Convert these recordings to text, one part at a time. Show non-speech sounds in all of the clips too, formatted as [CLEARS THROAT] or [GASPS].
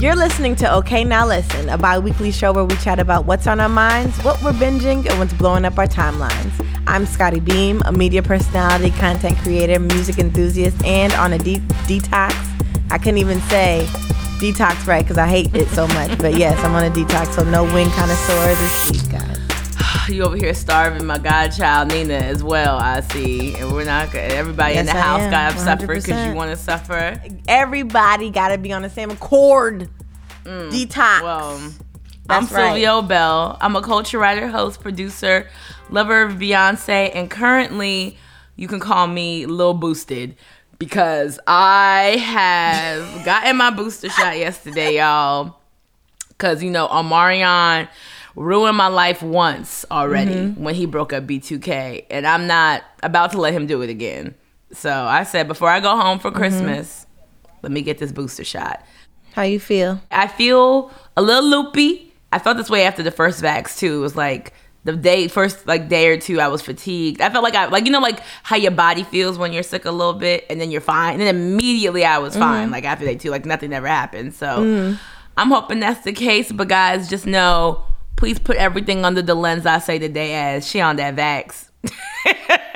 You're listening to Okay Now Listen, a bi weekly show where we chat about what's on our minds, what we're binging, and what's blowing up our timelines. I'm Scottie Beam, a media personality, content creator, music enthusiast, and on a deep detox. I couldn't even say detox right because I hate it so much. But yes, I'm on a detox, so no wing connoisseur this week, guys. [LAUGHS] You over here starving my godchild Nina as well. I see, and we're not. Everybody in the I house am, got to suffer because you want to suffer. Everybody got to be on the same accord. Mm, Detox. Well, I'm That's right. Sylvia Obell. I'm a culture writer, host, producer, lover of Beyonce, and currently you can call me Lil Boosted because I have [LAUGHS] gotten my booster shot yesterday, y'all. Because, you know, Omarion ruined my life once already Mm-hmm. when he broke up B2K, and I'm not about to let him do it again. So I said, before I go home Mm-hmm. for Christmas, let me get this booster shot. How you feel? I feel a little loopy. I felt this way after the first vax too. It was like the day first like day or two I was fatigued. I felt like I like you know like how your body feels when you're sick a little bit and then you're fine. And then immediately I was fine like after day two like nothing ever happened. So I'm hoping that's the case, but guys just know please put everything under the lens I say today as she on that vax. [LAUGHS]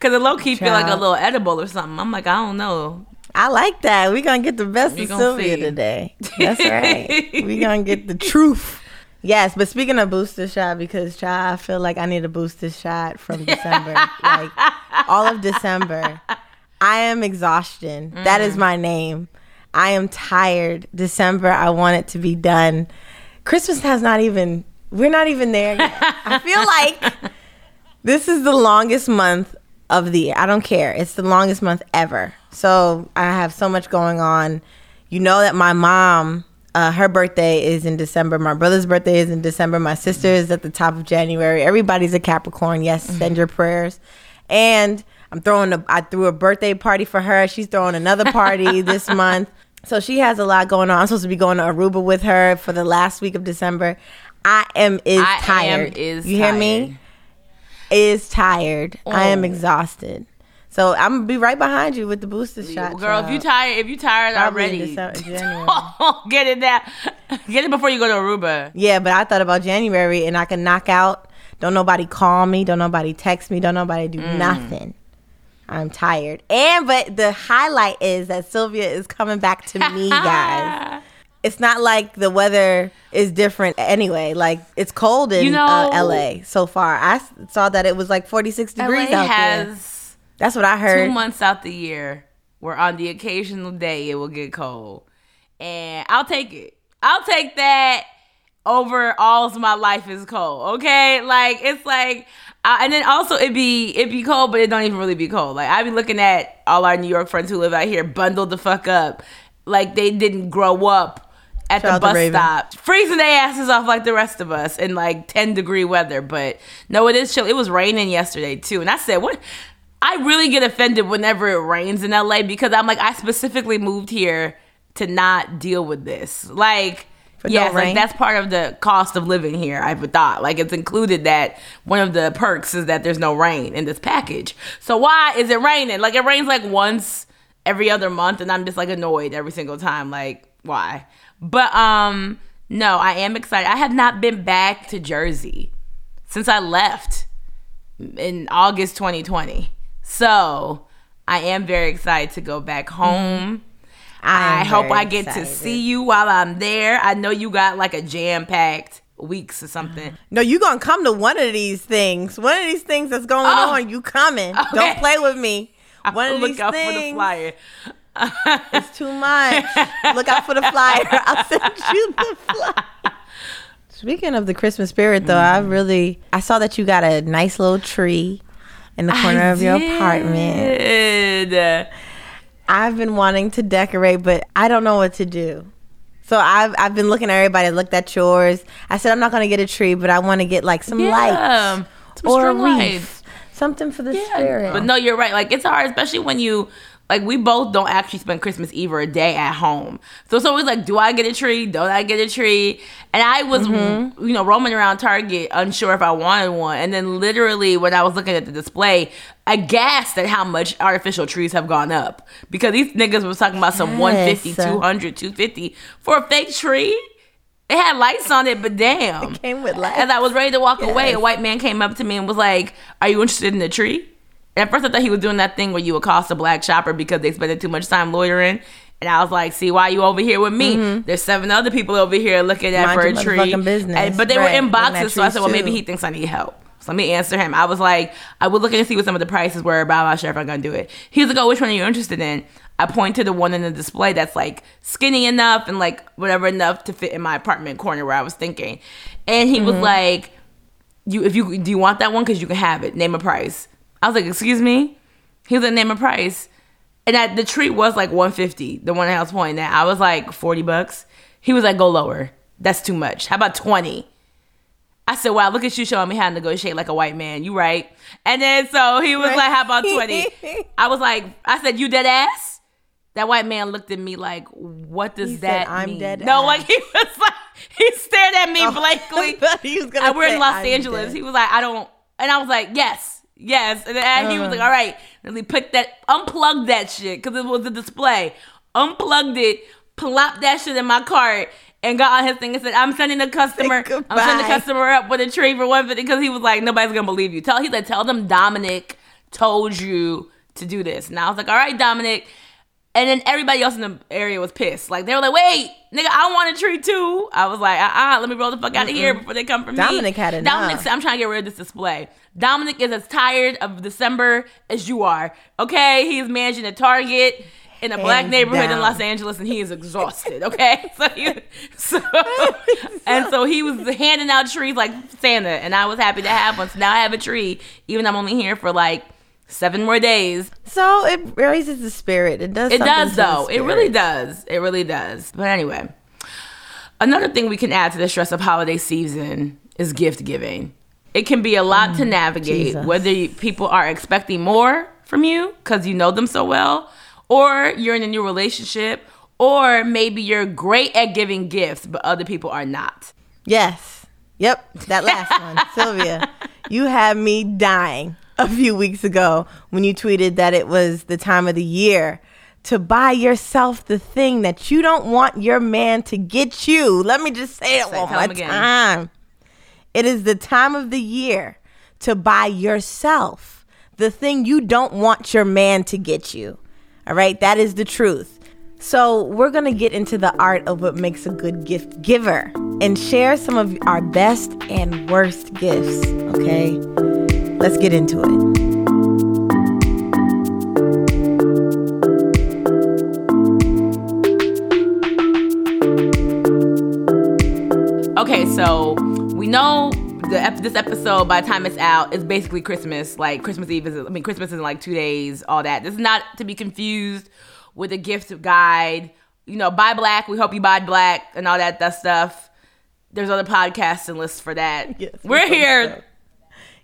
Cause it low key feel like a little edible or something. I'm like, I don't know. I like that. We're going to get the best We of Sylvia see. today. That's right. We're going to get the truth. Yes, but speaking of booster shot, because child, I feel like I need a booster shot from [LAUGHS] December. like all of December. I am exhaustion. That Mm. is my name. I am tired. December, I want it to be done. Christmas has not even, we're not even there yet. [LAUGHS] I feel like this is the longest month of the year. I don't care. It's the longest month ever. So I have so much going on. You know that my mom, uh, her birthday is in December. My brother's birthday is in December. My sister is at the top of January. Everybody's a Capricorn. Yes, send your prayers. And I'm throwing a. I threw a birthday party for her. She's throwing another party [LAUGHS] this month. So she has a lot going on. I'm supposed to be going to Aruba with her for the last week of December. I am is I am tired. is you hear me? is tired. I am Oh. exhausted. So I'm gonna be right behind you with the booster shot. Girl, if you tired, if you tired Probably already, December- [LAUGHS] [LAUGHS] get it now. Get it before you go to Aruba. yeah, but I thought about January and I can knock out. Don't nobody call me. Don't nobody text me. Don't nobody do Mm. nothing. I'm tired. And but the highlight is that Sylvia is coming back to me, [LAUGHS] guys. It's not like the weather is different anyway. Like it's cold in You know- uh, LA so far. I s- saw that it was like 46 degrees LA out there. That's what I heard. two months out the year where on the occasional day it will get cold, and I'll take it. I'll take that over all of my life is cold. Okay, like it's like, uh, and then also it be it be cold, but it don't even really be cold. Like I be looking at all our New York friends who live out here bundled the fuck up, like they didn't grow up at out the bus stop, freezing their asses off like the rest of us in like ten degree weather. But no, it is chill. It was raining yesterday too, and I said, what? I really get offended whenever it rains in LA because I'm like, I specifically moved here to not deal with this. Like, no yes, like that's part of the cost of living here. I would thought like it's included that one of the perks is that there's no rain in this package. So why is it raining? Like it rains like once every other month, and I'm just like annoyed every single time. Like why? But um, no, I am excited. I have not been back to Jersey since I left in August 2020. So I am very excited to go back home. I, am hope I get to see you while I'm there. I know you got like a jam packed weeks or something. No, you gonna come to one of these things. One of these things that's going Oh. on. You coming? [LAUGHS] Okay. Don't play with me. [LAUGHS] One I'll of look these out for the things. flyer. [LAUGHS] It's too much. Look out for the flyer. I'll send you the flyer. Speaking of the Christmas spirit, though, I mm. really I saw that you got a nice little tree in the corner I of your apartment. I've been wanting to decorate, but I don't know what to do. So I've I've been looking at everybody. I looked at yours. I said I'm not gonna get a tree, but I want to get like some Yeah. lights Some or a wreath, lights. something for the Yeah, spirit. But no, you're right. Like it's hard, especially when you like we both don't actually spend Christmas Eve or a day at home. So it's always like, do I get a tree? Don't I get a tree? And I was, Mm-hmm. you know, roaming around Target, unsure if I wanted one. And then literally when I was looking at the display, I gasped at how much artificial trees have gone up because these niggas was talking about some Yes. 150, 200, 250 for a fake tree. It had lights on it, but damn. It came with lights. As I was ready to walk away, a white man came up to me and was like, Are you interested in the tree? And at first I thought he was doing that thing where you accost a black shopper because they spending too much time loitering. And I was like, see why you over here with me? There's seven other people over here looking at Mm-hmm. Mind for a tree. business. And- but they Right, were in boxes, so I said, well, maybe he thinks I need help. So let me answer him. I was like, I was looking to see what some of the prices were, but I'm not sure if I'm gonna do it. He was like, oh, which one are you interested in? I point to the one in the display that's like skinny enough and like whatever enough to fit in my apartment corner where I was thinking. And he Mm-hmm. was like, you if you do you want that one because you can have it name a price i was like excuse me? He was like name a price. And that the treat was like 150 the one was pointing at i was like 40 bucks. He was like go lower. That's too much. How about 20 i said wow look at you showing me how to negotiate like a white man. You right. And then so he was like how about 20 [LAUGHS] i was like i said you dead ass? That white man looked at me like what does He said, that "I'm mean? dead no ass. like he was [LAUGHS] like he stared at me Oh, [LAUGHS] blankly. he was gonna I, we're in Los "I'm Angeles. dead." He was like, I don't, and I was like, yes, yes, and then he was like, Uh. all right. He put that, unplugged that shit because it was a display. Unplugged it, plopped that shit in my cart. And got on his thing and said, "I'm sending the customer. I'm sending the customer up with a tree for one fifty because he was like, nobody's gonna believe you. Tell he said, tell them Dominic told you to do this. And I was like, all right, Dominic. And then everybody else in the area was pissed. Like they were like, "Wait, nigga, I want a tree too." I was like, "Uh, uh let me roll the fuck out of here before they come for me." Dominic had enough. Dominic "I'm trying to get rid of this display." Dominic is as tired of December as you are. Okay, he's managing a Target in a black Hands neighborhood in. Los Angeles, and he is exhausted. Okay, [LAUGHS] so he, so [LAUGHS] and so he was handing out trees like Santa, and I was happy to have one. So now I have a tree, even though I'm only here for like seven more days. So it raises the spirit. It does. It does though. It really does. It really does. But anyway, another thing we can add to the stress of holiday season is gift giving. It can be a lot to mm, navigate Jesus. whether you, people are expecting more from you because you know them so well, or you're in a new relationship, or maybe you're great at giving gifts, but other people are not. Yes. Yep. That last [LAUGHS] one, Sylvia. You have me dying a few weeks ago when you tweeted that it was the time of the year to buy yourself the thing that you don't want your man to get you. Let me just say it Say- one more time. It is the time of the year to buy yourself the thing you don't want your man to get you. All right, that is the truth. So, we're going to get into the art of what makes a good gift giver and share some of our best and worst gifts, okay? Let's get into it. Okay, so we know the ep- this episode by the time it's out is basically Christmas. Like Christmas Eve is, I mean, Christmas is in like two days. All that. This is not to be confused with a gift guide. You know, buy black. We hope you buy black and all that that stuff. There's other podcasts and lists for that. Yes, we We're here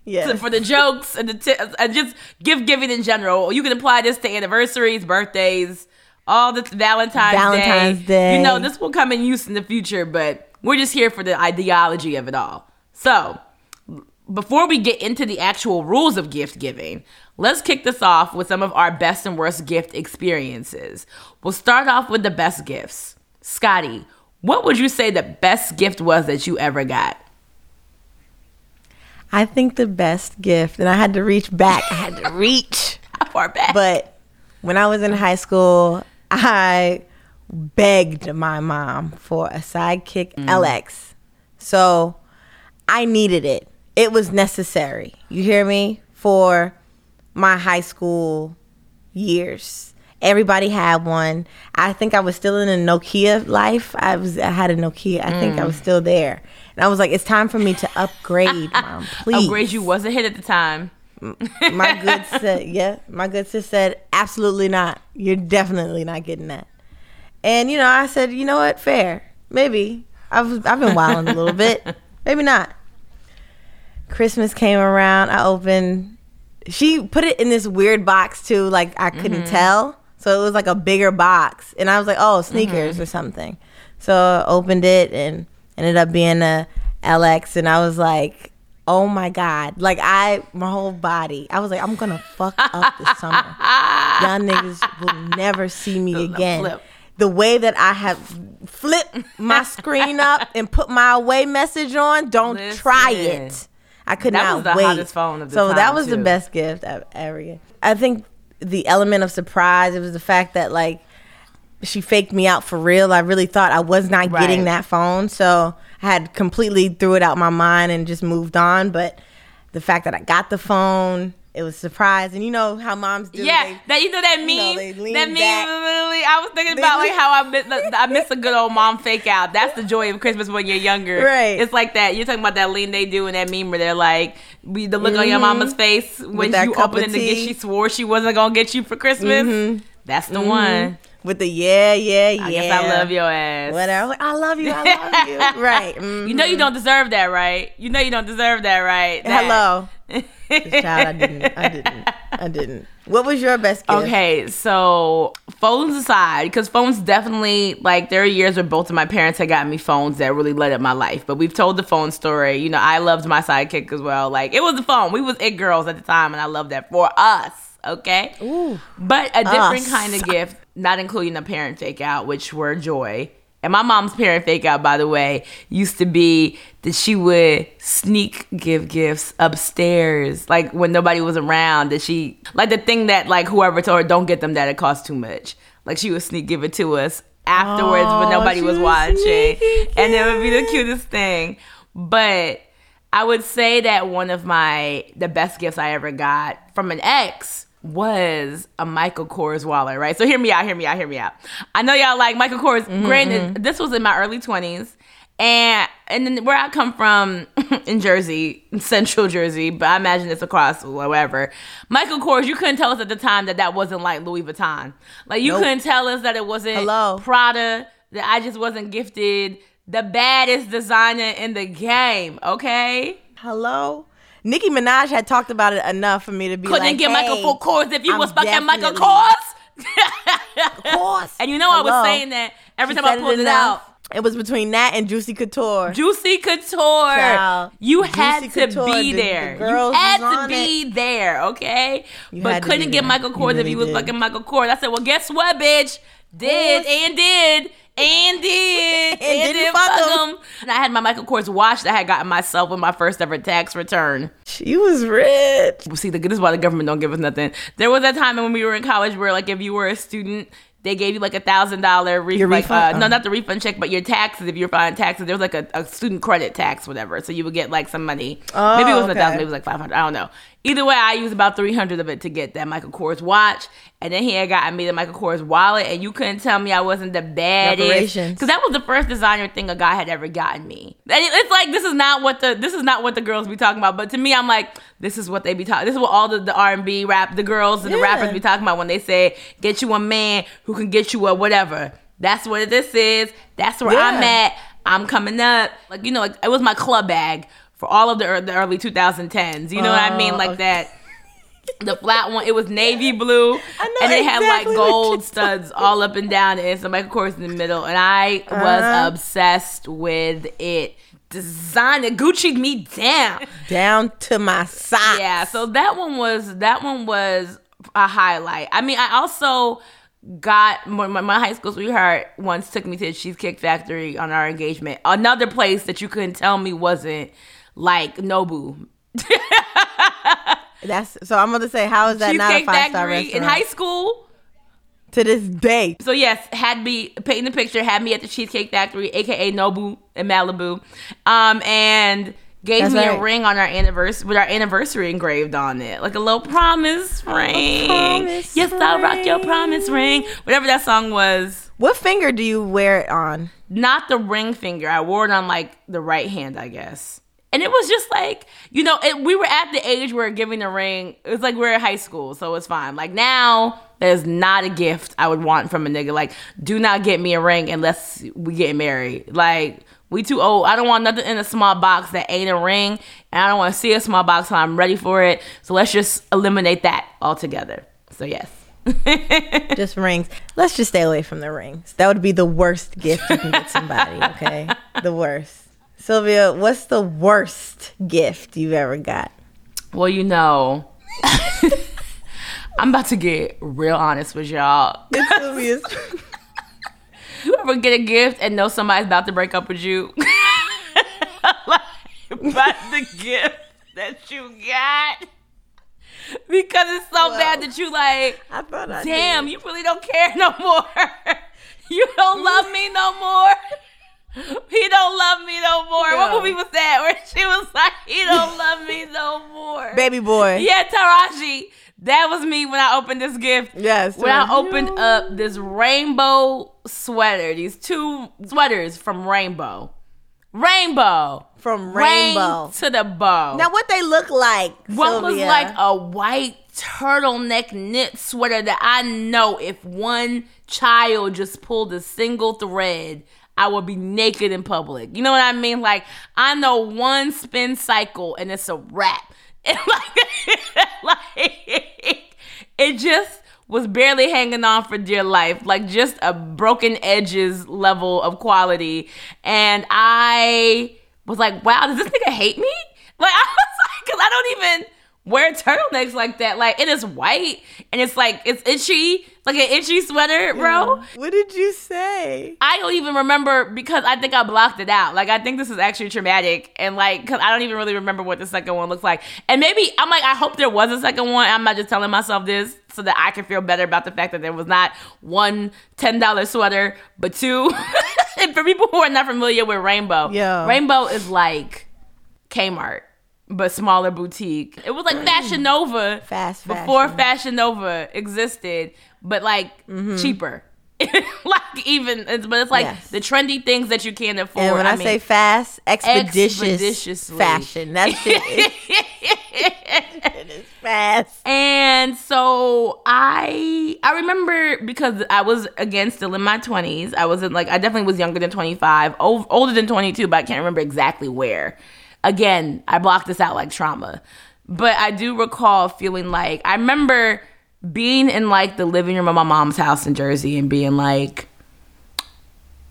Yes. for the jokes and the t- and just gift giving in general. You can apply this to anniversaries, birthdays, all the Valentine's, Valentine's Day. You know, this will come in use in the future, but we're just here for the ideology of it all. So, before we get into the actual rules of gift giving, let's kick this off with some of our best and worst gift experiences. We'll start off with the best gifts. Scottie, what would you say the best gift was that you ever got? I think the best gift, and I had to reach back, I had to [LAUGHS] reach. How far back? But when I was in high school, I begged my mom for a sidekick mm. LX. So I needed it. It was necessary. You hear me? For my high school years. Everybody had one. I think I was still in a Nokia life. I was I had a Nokia. I think I was mm. still there. And I was like, it's time for me to upgrade, [LAUGHS] mom. Please Upgrade you was a hit at the time. my good [LAUGHS] said, yeah, my good sis said, absolutely not. You're definitely not getting that. And you know, I said, you know what, fair, maybe. I've I've been wilding a little bit, [LAUGHS] maybe not. Christmas came around. I opened. She put it in this weird box too, like I couldn't mm-hmm. tell. So it was like a bigger box. And I was like, oh, sneakers Mm-hmm. or something. So I opened it and ended up being a LX. And I was like, oh my God. Like I, my whole body, I was like, I'm going to fuck up this summer. [LAUGHS] Y'all niggas will never see me again. flip. The way that I have flipped my screen up and put my away message on, don't try it. I could That not was the wait. hottest phone of the so that time, was the best gift I've ever. I think the element of surprise, it was the fact that like she faked me out for real. I really thought I was not getting that phone. So I had completely threw it out my mind and just moved on. But the fact that I got the phone, it was a surprise. And you know how moms do. Yeah, they- that you know that meme. you know, that meme. back. Literally, I was thinking They about like how I miss, I miss a good old mom fake out. That's the joy of Christmas when you're younger. Right. It's like that. You're talking about that lean they do in that meme where they're like, we the look on your mama's face when Mm-hmm. you opened the gift she swore she wasn't gonna get you for Christmas. Mm-hmm. That's the one. With the yeah, yeah, yeah. I guess I love your ass. Whatever. Like, I love you. I love you. [LAUGHS] right. You know you mm-hmm. don't deserve that, right? You know you don't deserve that, right? That- Hello. [LAUGHS] Child, I didn't. I didn't. I didn't. What was your best gift? Okay, so phones aside, because phones definitely like there are years where both of my parents had gotten me phones that really led up my life. But we've told the phone story. You know, I loved my sidekick as well. Like it was the phone. We was it girls at the time, and I loved that for us. Okay, Ooh. but a different kind of gift, not including a parent fake out, which were joy. And my mom's parent fake out, by the way, used to be that she would sneak give gifts upstairs, like when nobody was around. That she like the thing that like whoever told her don't get them that it costs too much. Like she would sneak give it to us afterwards when Oh, nobody was watching, and it would be the cutest thing. But I would say that one of my the best gifts I ever got from an ex was a Michael Kors wallet, right? So hear me out, hear me out, hear me out. I know y'all like Michael Kors. Mm-hmm, Granted, mm-hmm. this was in my early twenties, and and then where I come from [LAUGHS] in Jersey, Central Jersey, but I imagine it's across whatever. Michael Kors, you couldn't tell us at the time that that wasn't like Louis Vuitton. Like you Nope. couldn't tell us that it wasn't Hello. Prada. That I just wasn't gifted the baddest designer in the game. Okay. Hello. Nicki Minaj had talked about it enough for me to be like couldn't like, get hey, Michael full Kors if you I'm was fucking Michael Kors. Kors. [LAUGHS] and you know I was saying that every She time I pulled it enough. out. It was between that and Juicy Couture. Juicy Couture. Child. You Juicy had to Couture, be the- the there. girls you had to be there, okay? You but couldn't get there. Michael You Kors if really you was did. fucking Michael Kors. I said, well, guess what, bitch? Did Kors. and did and did [LAUGHS] and, didn't did fuck him. And I had my Michael Kors watch that I had gotten myself with my first ever tax return. She was rich. See, the this is why the government don't give us nothing. There was that time when we were in college where, like, if you were a student, they gave you like a thousand dollar refund. Like, uh, no, Oh. not the refund check, but your taxes. If you were filing taxes, there was like a, a student credit tax, whatever. So you would get like some money. Oh, maybe it wasn't a okay. thousand, maybe it was like five hundred. I don't know. Either way, I used about three hundred of it to get that Michael Kors watch, and then he had gotten me the Michael Kors wallet, and you couldn't tell me I wasn't the baddest because that was the first designer thing a guy had ever gotten me. And it's like this is not what the this is not what the girls be talking about. But to me, I'm like, this is what they be talking. This is what all the, the R and B rap, the girls and the rappers be talking about when they say, "Get you a man who can get you a whatever." That's what this is. That's where I'm at. I'm coming up. Like you know, like, it was my club bag for all of the, ear- the early 2010s. You know what I mean? Oh, Like okay. that. The flat one, it was navy [LAUGHS] blue, and it had like gold studs all up and down, and some Michael Kors in the middle. And I was Uh-huh. obsessed with it. Designer Gucci'd me down. Down to my socks. Yeah, so that one was that one was a highlight. I mean, I also got my, my, my high school sweetheart once took me to the Cheesecake Factory on our engagement. Another place that you couldn't tell me wasn't like Nobu. [LAUGHS] That's so. I'm gonna say, how is that not a Cheesecake five star restaurant in high school. to this day? So yes, had me painting the picture, had me at the Cheesecake Factory, aka Nobu in Malibu, um, and gave That's me a ring on our anniversary with our anniversary engraved on it, like a little promise ring. promise yes, I'll rock your promise ring. Whatever that song was. What finger do you wear it on? Not the ring finger. I wore it on like the right hand, I guess. And it was just like, you know, it, we were at the age where giving the ring, it was like we're in high school, so it's fine. Like now, there's not a gift I would want from a nigga. Like, do not get me a ring unless we get married. Like, we too old. I don't want nothing in a small box that ain't a ring, and I don't want to see a small box I'm ready for it. So let's just eliminate that altogether. So yes. [LAUGHS] just rings. Let's just stay away from the rings. That would be the worst gift you can get somebody, okay? [LAUGHS] the worst. Sylvia, what's the worst gift you've ever got? Well, you know, [LAUGHS] I'm about to get real honest with y'all. It's Sylvia's. [LAUGHS] You ever get a gift and know somebody's about to break up with you? [LAUGHS] like, about the gift that you got. Because it's so Well, bad that you like, I thought I damn, did. you really don't care no more. you don't love me no more. [LAUGHS] He don't love me no more. What No. movie was that? Where [LAUGHS] she was like, he don't love me [LAUGHS] no more. Baby boy. Yeah, Taraji. That was me when I opened this gift. Yes. When I opened up this rainbow sweater, these two sweaters from Rainbow. Rainbow. From Rain Rainbow. to the bow. Now, what they look like? What was Sylvia? like a white turtleneck knit sweater that I know if one child just pulled a single thread, I would be naked in public. You know what I mean? Like I know one spin cycle and it's a wrap. [LAUGHS] And like, [LAUGHS] like it just was barely hanging on for dear life, like just a broken edges level of quality. And I was like, wow, does this nigga hate me? Like [LAUGHS] I was like, cause I don't even wear turtlenecks like that. Like it is white and it's like it's itchy, like an itchy sweater, bro. What did you say? I don't even remember because I think I blocked it out. Like I think this is actually traumatic, and like because I don't even really remember what the second one looks like. And maybe I'm like, I hope there was a second one. I'm not just telling myself this so that I can feel better about the fact that there was not one ten dollar sweater, but two. [LAUGHS] and for people who are not familiar with Rainbow, Yeah. Rainbow is like Kmart. But smaller boutique. It was like Fashion Nova Fast before fashion. Fashion Nova existed, but like mm-hmm. cheaper. [LAUGHS] like even, it's, but it's like Yes. the trendy things that you can't afford. And when I, mean, say fast, expeditious fashion. That's [LAUGHS] it. [LAUGHS] it is fast. and so I I remember because I was again still in my twenties. I wasn't like I definitely was younger than twenty five, older than twenty two, but I can't remember exactly where. Again, I blocked this out like trauma, but I do recall feeling like I remember being in like the living room of my mom's house in Jersey and being like,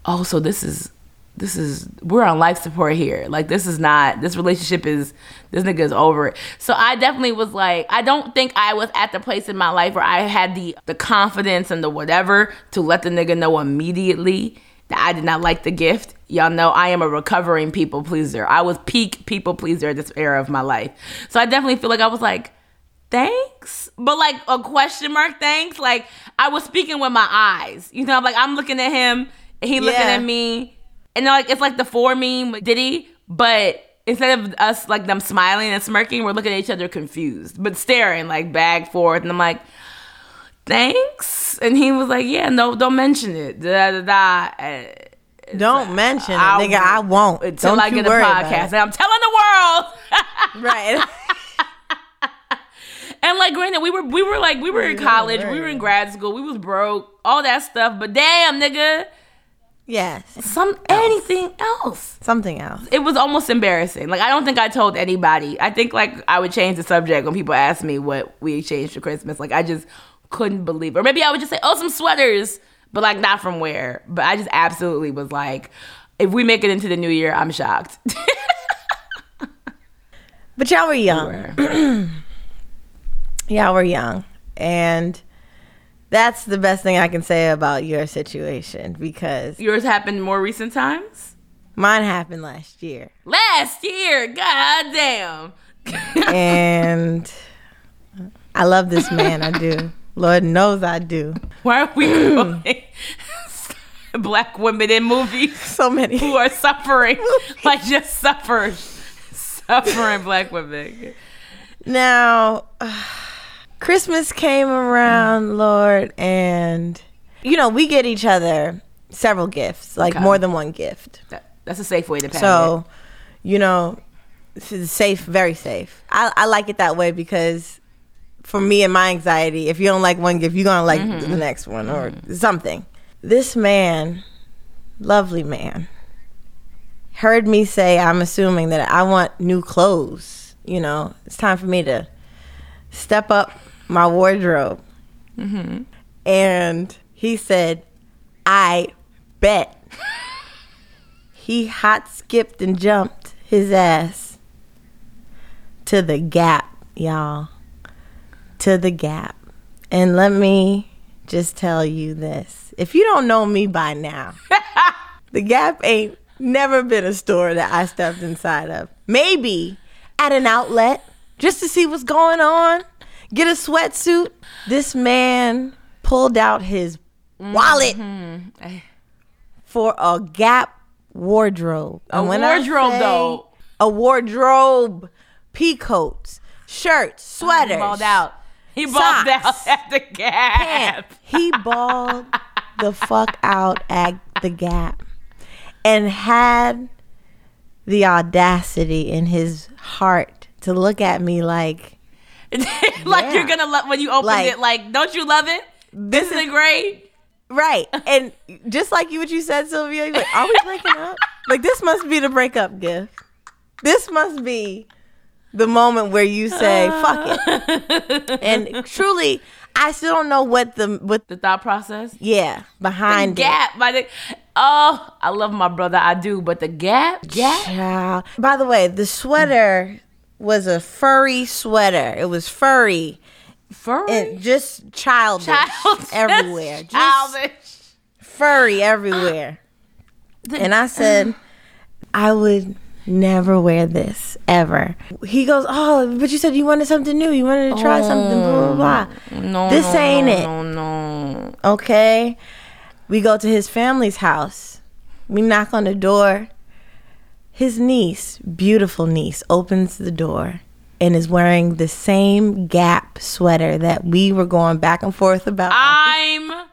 oh, so this is this is we're on life support here. Like this is not this relationship is this nigga's over it. So I definitely was like, I don't think I was at the place in my life where I had the the confidence and the whatever to let the nigga know immediately that I did not like the gift. Y'all know I am a recovering people pleaser. I was peak people pleaser at this era of my life. So I definitely feel like I was like, thanks? But like a question mark thanks? Like i was speaking with my eyes. You know I'm like i'm looking at him and he looking Yeah. at me. And like it's like the four meme with diddy but instead of us like them smiling and smirking we're looking at each other confused but staring like back forth. And i'm like thanks? And he was like yeah no don't mention it. Da da da Don't mention it, nigga. I won't. until Don't i get a podcast it. and i'm telling the world [LAUGHS] Right. [LAUGHS] And like granted, we were we were like we were in college, we were in grad school, we was broke, all that stuff. But damn, nigga, yes. some anything else. Something else. It was almost embarrassing. Like I don't think I told anybody. I think like I would change the subject when people ask me what we exchanged for Christmas. Like I just couldn't believe, or maybe I would just say, "Oh, some sweaters," but like not from where. But I just absolutely was like, if we make it into the new year, I'm shocked. [LAUGHS] But y'all were young. [CLEARS THROAT] y'all were young. And that's the best thing I can say about your situation because Yours happened more recent times. mine happened last year. Last year, god damn. [LAUGHS] And I love this man. I do. Lord knows I do. [LAUGHS] Why are we calling [LAUGHS] black women in movies [LAUGHS] So many. who are suffering like just suffering, suffering black women? Now, [SIGHS] Christmas came around, Lord, and you know, we get each other several gifts, like Okay. more than one gift. That, that's a safe way to pass So, you know, safe, very safe. I, I like it that way because for me and my anxiety, if you don't like one gift, you're gonna like mm-hmm. the next one or something. This man, lovely man, heard me say, I'm assuming that I want new clothes. You know, it's time for me to step up my wardrobe. Mm-hmm. And he said, I bet. he hot skipped and jumped his ass to the gap, y'all. To the gap. And let me just tell you this. If you don't know me by now, [LAUGHS] the Gap ain't never been a store that I stepped inside of. Maybe at an outlet just to see what's going on, get a sweatsuit. This man pulled out his wallet mm-hmm. for a Gap wardrobe. A wardrobe, though. A wardrobe, pea coats, shirts, sweaters, Balled out. He balled Socks. out at the Gap. Gap. He balled the fuck out at the Gap and had the audacity in his heart to look at me like, [LAUGHS] like Yeah. you're gonna love when you open Like- it. Like, don't you love it? This Isn't is- great? right. And just like you, what you said, Sylvia, you're like, are we breaking up? Like, this must be the breakup gift. This must be the moment where you say, fuck it. [LAUGHS] And truly, I still don't know what the, what, The thought process. yeah, behind the Gap by the. Oh, I love my brother. I do, but the Gap, Gap. Child. By the way, the sweater was a furry sweater. It was furry Furry. and just childish, Childish. [LAUGHS] everywhere. Just Childish. furry everywhere. [GASPS] And I said, I would never wear this ever. He goes, Oh, but you said you wanted something new. You wanted to try something, blah, blah, blah. Mm, no, This no, ain't no, it. No, no. Okay. We go to his family's house. We knock on the door. His niece, beautiful niece, opens the door and is wearing the same Gap sweater that we were going back and forth about. I'm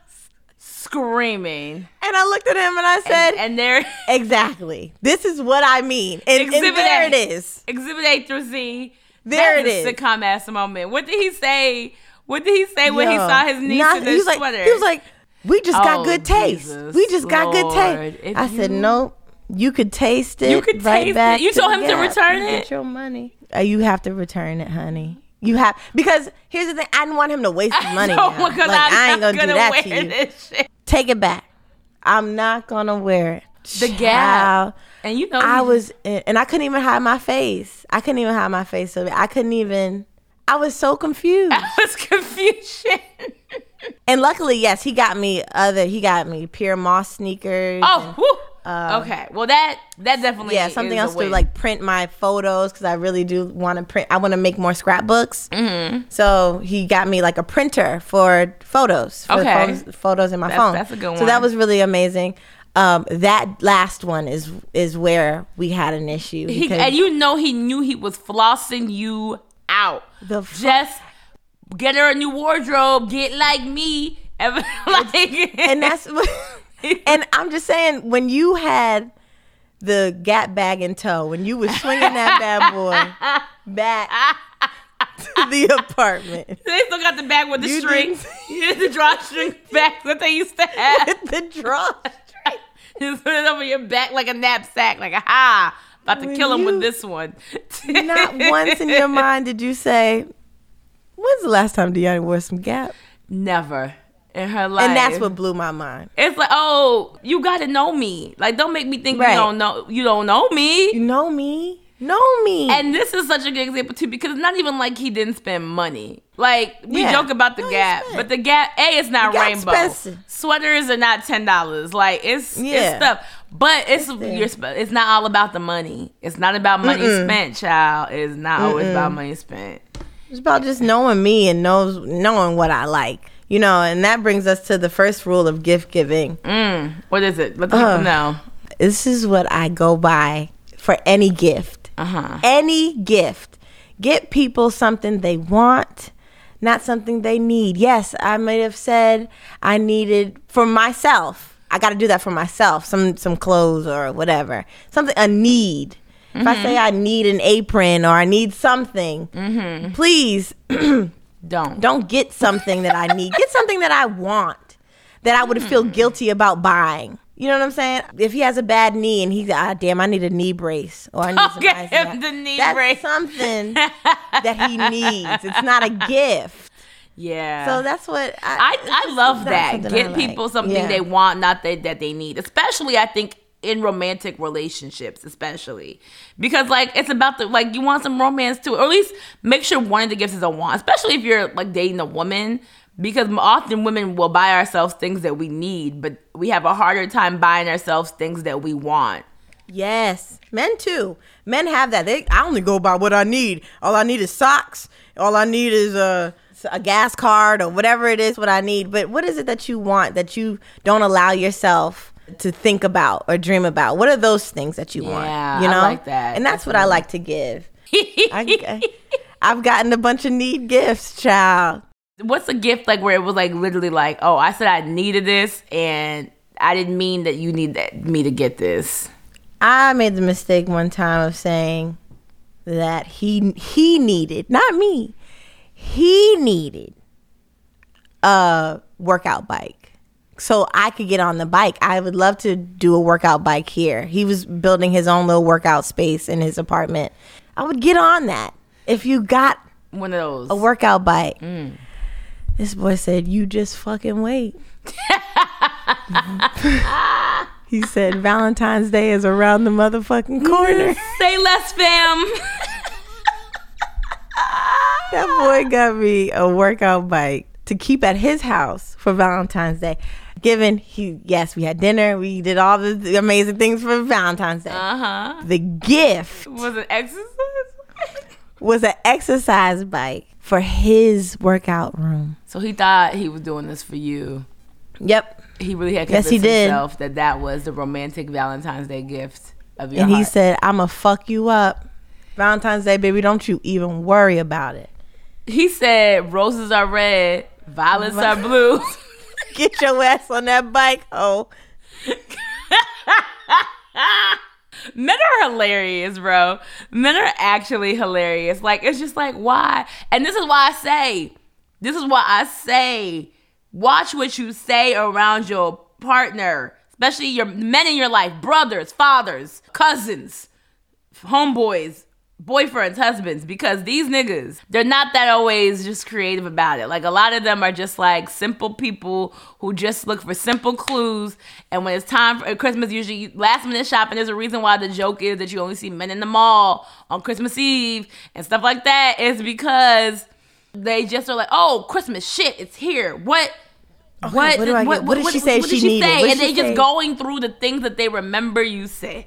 screaming, and I looked at him and I said, and there, Exactly. This is what I mean. And, and Exhibit there A. it is. Exhibit A through Z. There That's it is. Sitcom ass moment. What did he say? What did he say when he saw his niece not- in was like, sweater? He was like, we just Oh, got good taste. Jesus we just got good taste. If I said, you- nope. You could taste it. You could right taste back it. You to told him to return it? Get your money. Uh, you have to return it, honey. You have because here's the thing. I didn't want him to waste his money. no, because Like, I'm I ain't gonna, do gonna that wear to you. this shit. Take it back. I'm not gonna wear it. The Gap. And you know, I was, and I couldn't even hide my face. I couldn't even hide my face. So I couldn't even. I was so [LAUGHS] confused. I was confusion. And luckily, yes, he got me other. He got me Pyer Moss sneakers. oh, whew. okay. Well, that that definitely yeah, something is a else to like print my photos because I really do want to print. I want to make more scrapbooks. Mm-hmm. So he got me like a printer for photos. For Okay. photos, photos in my That's- phone. that's a good one. So that was really amazing. Um, that last one is is where we had an issue. He, and you know he knew he was flossing you out. The fu- Just get her a new wardrobe. Get like me. [LAUGHS] Like, and that's what, [LAUGHS] and I'm just saying when you had the Gap bag in tow, when you was swinging that bad boy back to the [LAUGHS] apartment they still got the bag with the You strings. [LAUGHS] the drawstring bags that they used to have. with the drawstring, Just put it over your back like a knapsack. Like, aha, about to When kill him you- with this one. Not once in your mind did you say, "When's the last time Deanna wore some Gap?" Never in her life. And that's what blew my mind. It's like, oh, you got to know me. Like, don't make me think Right. you don't know. You don't know me. You know me, know me, And this is such a good example too, because it's not even like he didn't spend money. Like we Yeah. joke about the No, Gap, but the Gap, a, it's not rainbow. expensive. Sweaters are not ten dollars. Like it's Yeah. it's stuff, but it's there. it's not all about the money. It's not about money spent, child. It's not always about money spent. It's about just knowing me and knows knowing what I like. You know, and that brings us to the first rule of gift giving. Mm. What is it? Let the people Ugh. know. This is what I go by for any gift. Uh huh. Any gift. Get people something they want, not something they need. Yes, I might have said I needed for myself. I got to do that for myself. Some some clothes or whatever. Something a need. If I say I need an apron or I need something, please [CLEARS THROAT] Don't. don't get something that I need. Get something that I want that I would feel guilty about buying. You know what I'm saying? If he has a bad knee and he's ah damn, I need a knee brace or I need some Get ice him the knee that's brace. something [LAUGHS] that he needs. It's not a gift. Yeah. So that's what I, I love that. Get I like. people something Yeah. they want, not that, that they need. Especially, I think, in romantic relationships, especially. Because, like, it's about the, like, you want some romance too. Or at least make sure one of the gifts is a want. Especially if you're, like, dating a woman. Because often women will buy ourselves things that we need, but we have a harder time buying ourselves things that we want. Yes, men too. Men have that. They, I only go by what I need. All I need is socks. All I need is a a gas card or whatever it is. What I need. But what is it that you want that you don't allow yourself to think about or dream about? What are those things that you want? Yeah, you I know, like that. And that's what I like to give. I, I've gotten a bunch of need gifts, child. What's a gift like where it was like literally like, oh, I said I needed this and I didn't mean that you need that me to get this. I made the mistake one time of saying that he he needed, not me. He needed a workout bike. So I could get on the bike. I would love to do a workout bike here. He was building his own little workout space in his apartment. I would get on that. If you got One of those. a workout bike. Mm. This boy said, "You just fucking wait." [LAUGHS] he said, "Valentine's Day is around the motherfucking corner." [LAUGHS] Say less, fam. that boy got me a workout bike to keep at his house for Valentine's Day. Given he, yes, we had dinner, we did all the- amazing things for Valentine's Day. Uh huh. The gift Was an exercise? was an exercise bike for his workout room. so he thought he was doing this for you. Yep. He really had Yes, convinced he did. himself that that was the romantic Valentine's Day gift of your and he said, "I'ma fuck you up, Valentine's Day, baby. Don't you even worry about it. he said roses are red, violets are [LAUGHS] blue. Get your ass on that bike, oh." [LAUGHS] Men are hilarious, bro. Men are actually hilarious. Like it's just like why? And this is why I say, this is why I say, watch what you say around your partner, especially your men in your life, brothers, fathers, cousins, homeboys, boyfriends, husbands, because these niggas, they're not that always just creative about it. Like a lot of them are just like simple people who just look for simple clues. And when it's time for Christmas, usually last minute shopping, there's a reason why the joke is that you only see men in the mall on Christmas Eve and stuff like that. Is because they just are like, oh, Christmas shit, it's here. What? what, what do I get? What did she say what she did needed? What did and she they just going through the things that they remember you said.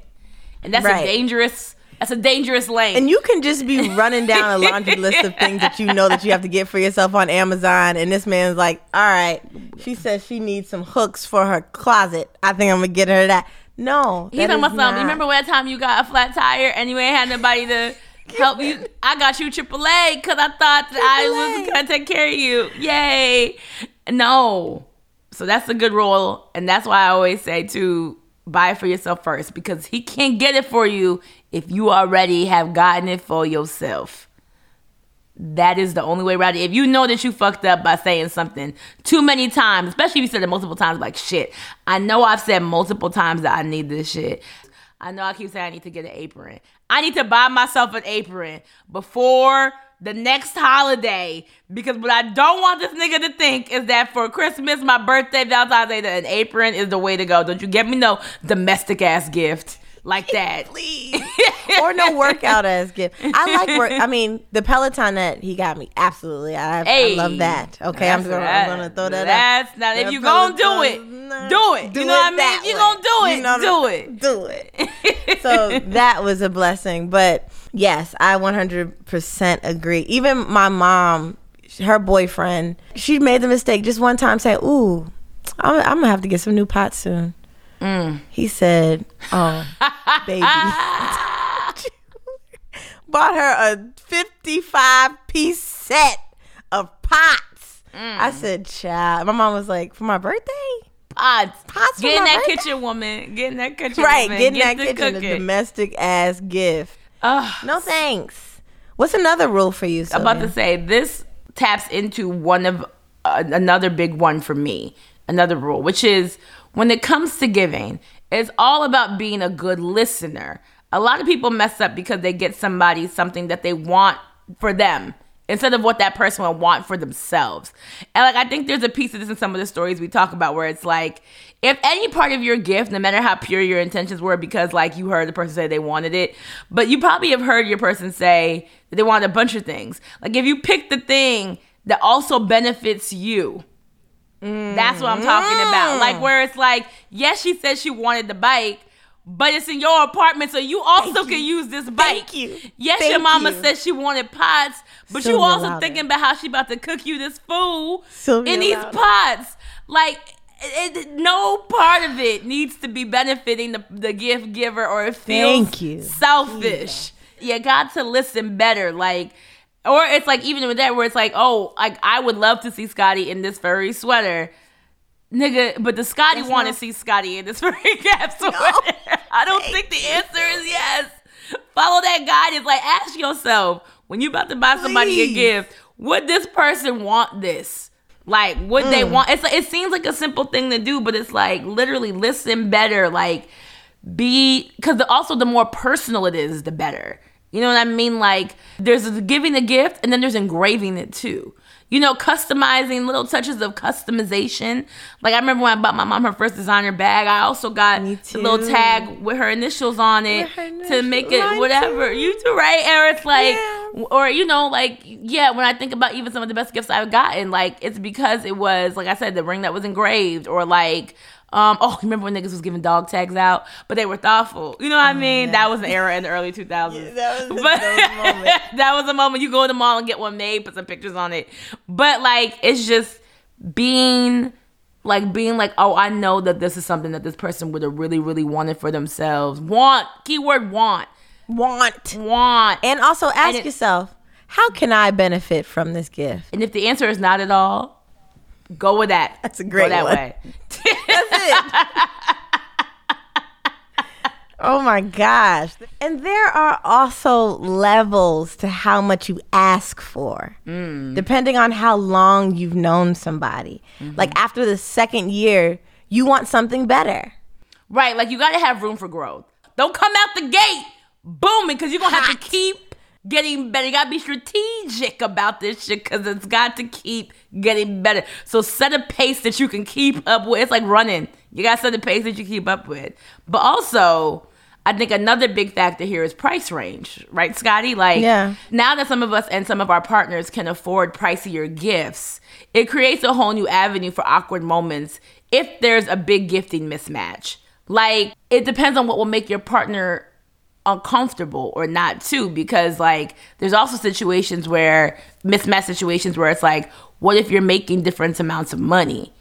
And that's Right. a dangerous that's a dangerous lane. And you can just be running down a laundry list of things that you know that you have to get for yourself on Amazon. And this man's like, all right, she says she needs some hooks for her closet. I think I'm going to get her that. No. He's that about something. You remember that time you got a flat tire and you ain't had nobody to help you? I got you AAA because I thought that I was gonna take care of you. Yay! No. So that's a good rule, and that's why I always say to buy for yourself first because he can't get it for you if you already have gotten it for yourself. That is the only way around it. If you know that you fucked up by saying something too many times, especially if you said it multiple times, like shit. I know I've said multiple times that I need this shit. I know I keep saying I need to get an apron. I need to buy myself an apron before the next holiday because what I don't want this nigga to think is that for Christmas, my birthday, Valentine's Day, that an apron is the way to go. Don't you get me no domestic ass gift like [LAUGHS] that. Please. [LAUGHS] or no workout as gift. I like work. I mean, the Peloton that he got me, absolutely. I, I love that. Okay, I'm gonna, I'm gonna throw that That's out. not if That you gonna do it, it. is not- Do it. You know what I mean? If you way. gonna do it, You know do it. Do it. so that was a blessing. But yes, I 100% agree. Even my mom, her boyfriend, she made the mistake just one time saying, Ooh, I'm, I'm gonna have to get some new pots soon. Mm. He said, Oh, baby. [LAUGHS] Bought her a 55 piece set of pots. Mm. I said, Child. My mom was like, For my birthday? Pots. Pots for Get in that birthday? kitchen, woman. Get in that kitchen, Right, woman. get in Get that kitchen, a domestic ass gift. Ugh. No thanks. What's another rule for you? I'm about to say this taps into one of uh, another big one for me. Another rule, which is when it comes to giving, it's all about being a good listener. A lot of people mess up because they get somebody something that they want for them instead of what that person would want for themselves. And like I think there's a piece of this in some of the stories we talk about where it's like if any part of your gift, no matter how pure your intentions were, because like you heard the person say they wanted it, but you probably have heard your person say that they wanted a bunch of things. Like if you pick the thing that also benefits you. That's what I'm talking about. Like mm. where it's like, yes, she said she wanted the bike, but it's in your apartment, so you also can use this bike. Thank you. Yes, Thank your mama you. said she wanted pots, but Sylvia you also Louder. thinking about how she about to cook you this food Sylvia in these Louder. pots. Like, it, it- no part of it needs to be benefiting the, the gift giver or it feels Thank you. selfish. You got to listen better. Like, or it's like even with that where it's like, oh, like I would love to see Scottie in this furry sweater. Nigga, but does Scottie want to not- see Scottie in this [LAUGHS] furry cap sweater? I don't think the answer is yes. Follow that guidance. Like, ask yourself when you about to buy somebody a gift, would this person want this? Like, would they Mm. want? It's like it seems like a simple thing to do, but it's like literally listen better. Like, be because also the more personal it is, the better. You know what I mean? Like, there's giving the gift, and then there's engraving it too. You know, customizing little touches of customization. Like I remember when I bought my mom her first designer bag, I also got the little tag with her initials on it her to make it Mine whatever. too. You too, right? Or it's like, Yeah. or you know, like yeah. When I think about even some of the best gifts I've gotten, like it's because it was like I said, the ring that was engraved, or like. Um, oh, remember when niggas was giving dog tags out, but they were thoughtful. You know what I mean? That was an era in the early 2000s. Yeah, that was- But- [LAUGHS] that was a moment. [LAUGHS] that was a moment you go to the mall and get one made, put some pictures on it. But like it's just being like being like, oh, I know that this is something that this person would have really, really wanted for themselves. Want, keyword want. Want. Want. And also ask it- yourself, how can I benefit from this gift? And if the answer is not at all, go with that. That's a great go that one. way. [LAUGHS] [LAUGHS] Oh my gosh. And there are also levels to how much you ask for, mm. depending on how long you've known somebody. Mm-hmm. Like after the second year, you want something better. Right, like you gotta have room for growth. Don't come out the gate booming because you're gonna have to keep getting better. You gotta be strategic about this shit because it's got to keep getting better. So set a pace that you can keep up with. It's like running. You gotta set a pace that you keep up with. But also, I think another big factor here is price range, right, Scottie? Like Yeah. now that some of us and some of our partners can afford pricier gifts, it creates a whole new avenue for awkward moments if there's a big gifting mismatch. Like, it depends on what will make your partner uncomfortable or not, too, because, like, there's also situations where, mismatch situations where it's like, what if you're making different amounts of money?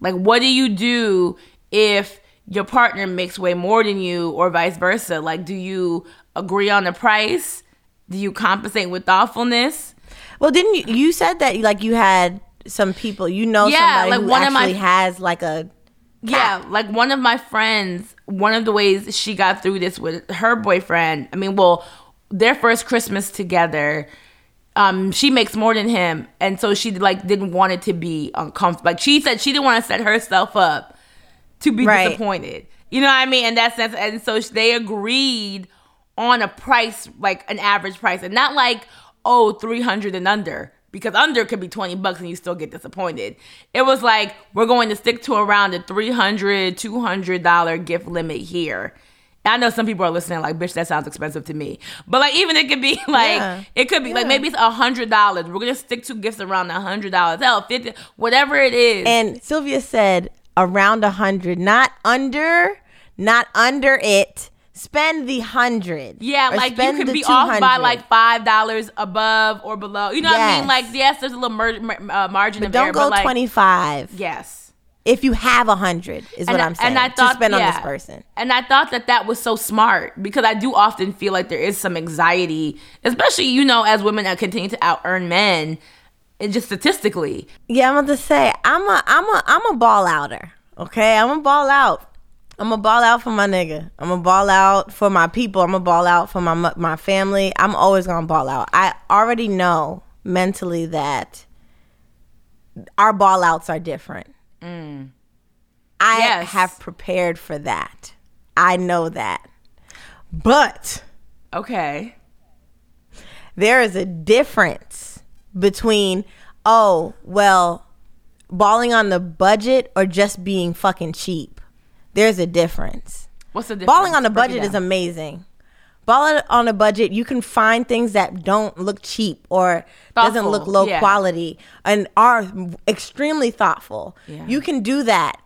Like, what do you do if your partner makes way more than you, or vice versa? Like, do you agree on the price? Do you compensate with thoughtfulness? Well, didn't you? You said that like you had some people you know Yeah, somebody like who one of my- actually has like a Yeah, like one of my friends, one of the ways she got through this with her boyfriend. I mean, well, their first Christmas together, um, she makes more than him, and so she like didn't want it to be uncomfortable. Like she said, she didn't want to set herself up to be Right. disappointed. You know what I mean? In that sense, and so they agreed on a price, like an average price, and not like oh 300 and under because under could be 20 bucks and you still get disappointed. It was like we're going to stick to around a 300 200 dollar gift limit here. I know some people are listening like, bitch, that sounds expensive to me. But like, even it could be [LAUGHS] like, Yeah. it could be like maybe it's a hundred dollars. We're gonna stick to gifts around a hundred dollars. Hell, fifty, whatever it is. And Sylvia said around a hundred, not under, not under it. Spend the hundred. Yeah, like you could be off by like five dollars above or below. You know what I mean? Like yes, there's a little mer- uh, margin But of don't error, go like twenty five. yes. If you have a hundred, is what I- I'm saying. And I thought to spend on this person. And I thought that that was so smart because I do often feel like there is some anxiety, especially you know as women that continue to out earn men, and just statistically. Yeah, I'm gonna say I'm a I'm a I'm a ball outer. Okay, I'm a ball out. I'm a ball out for my nigga. I'm a ball out for my people. I'm a ball out for my my family. I'm always gonna ball out. I already know mentally that our ball outs are different. Mm. I Yes. have prepared for that. I know that. But Okay. there is a difference between oh well balling on the budget or just being fucking cheap. There's a difference. What's the difference? Balling on a budget is amazing. Balling on a budget, you can find things that don't look cheap or doesn't look low yeah. quality and are extremely thoughtful. Yeah. You can do that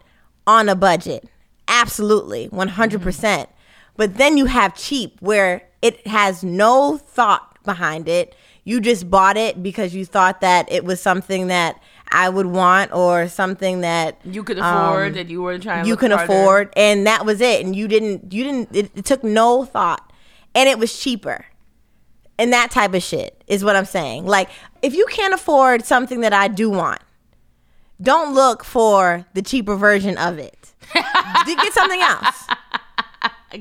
on a budget. Absolutely, 100%. percent Mm-hmm. But then you have cheap where it has no thought behind it. You just bought it because you thought that it was something that I would want or something that you could afford um, that you were trying. you can harder. afford and that was it and you didn't you didn't it, it took no thought and it was cheaper and that type of shit is what i'm saying like if you can't afford something that i do want don't look for the cheaper version of it [LAUGHS] get something else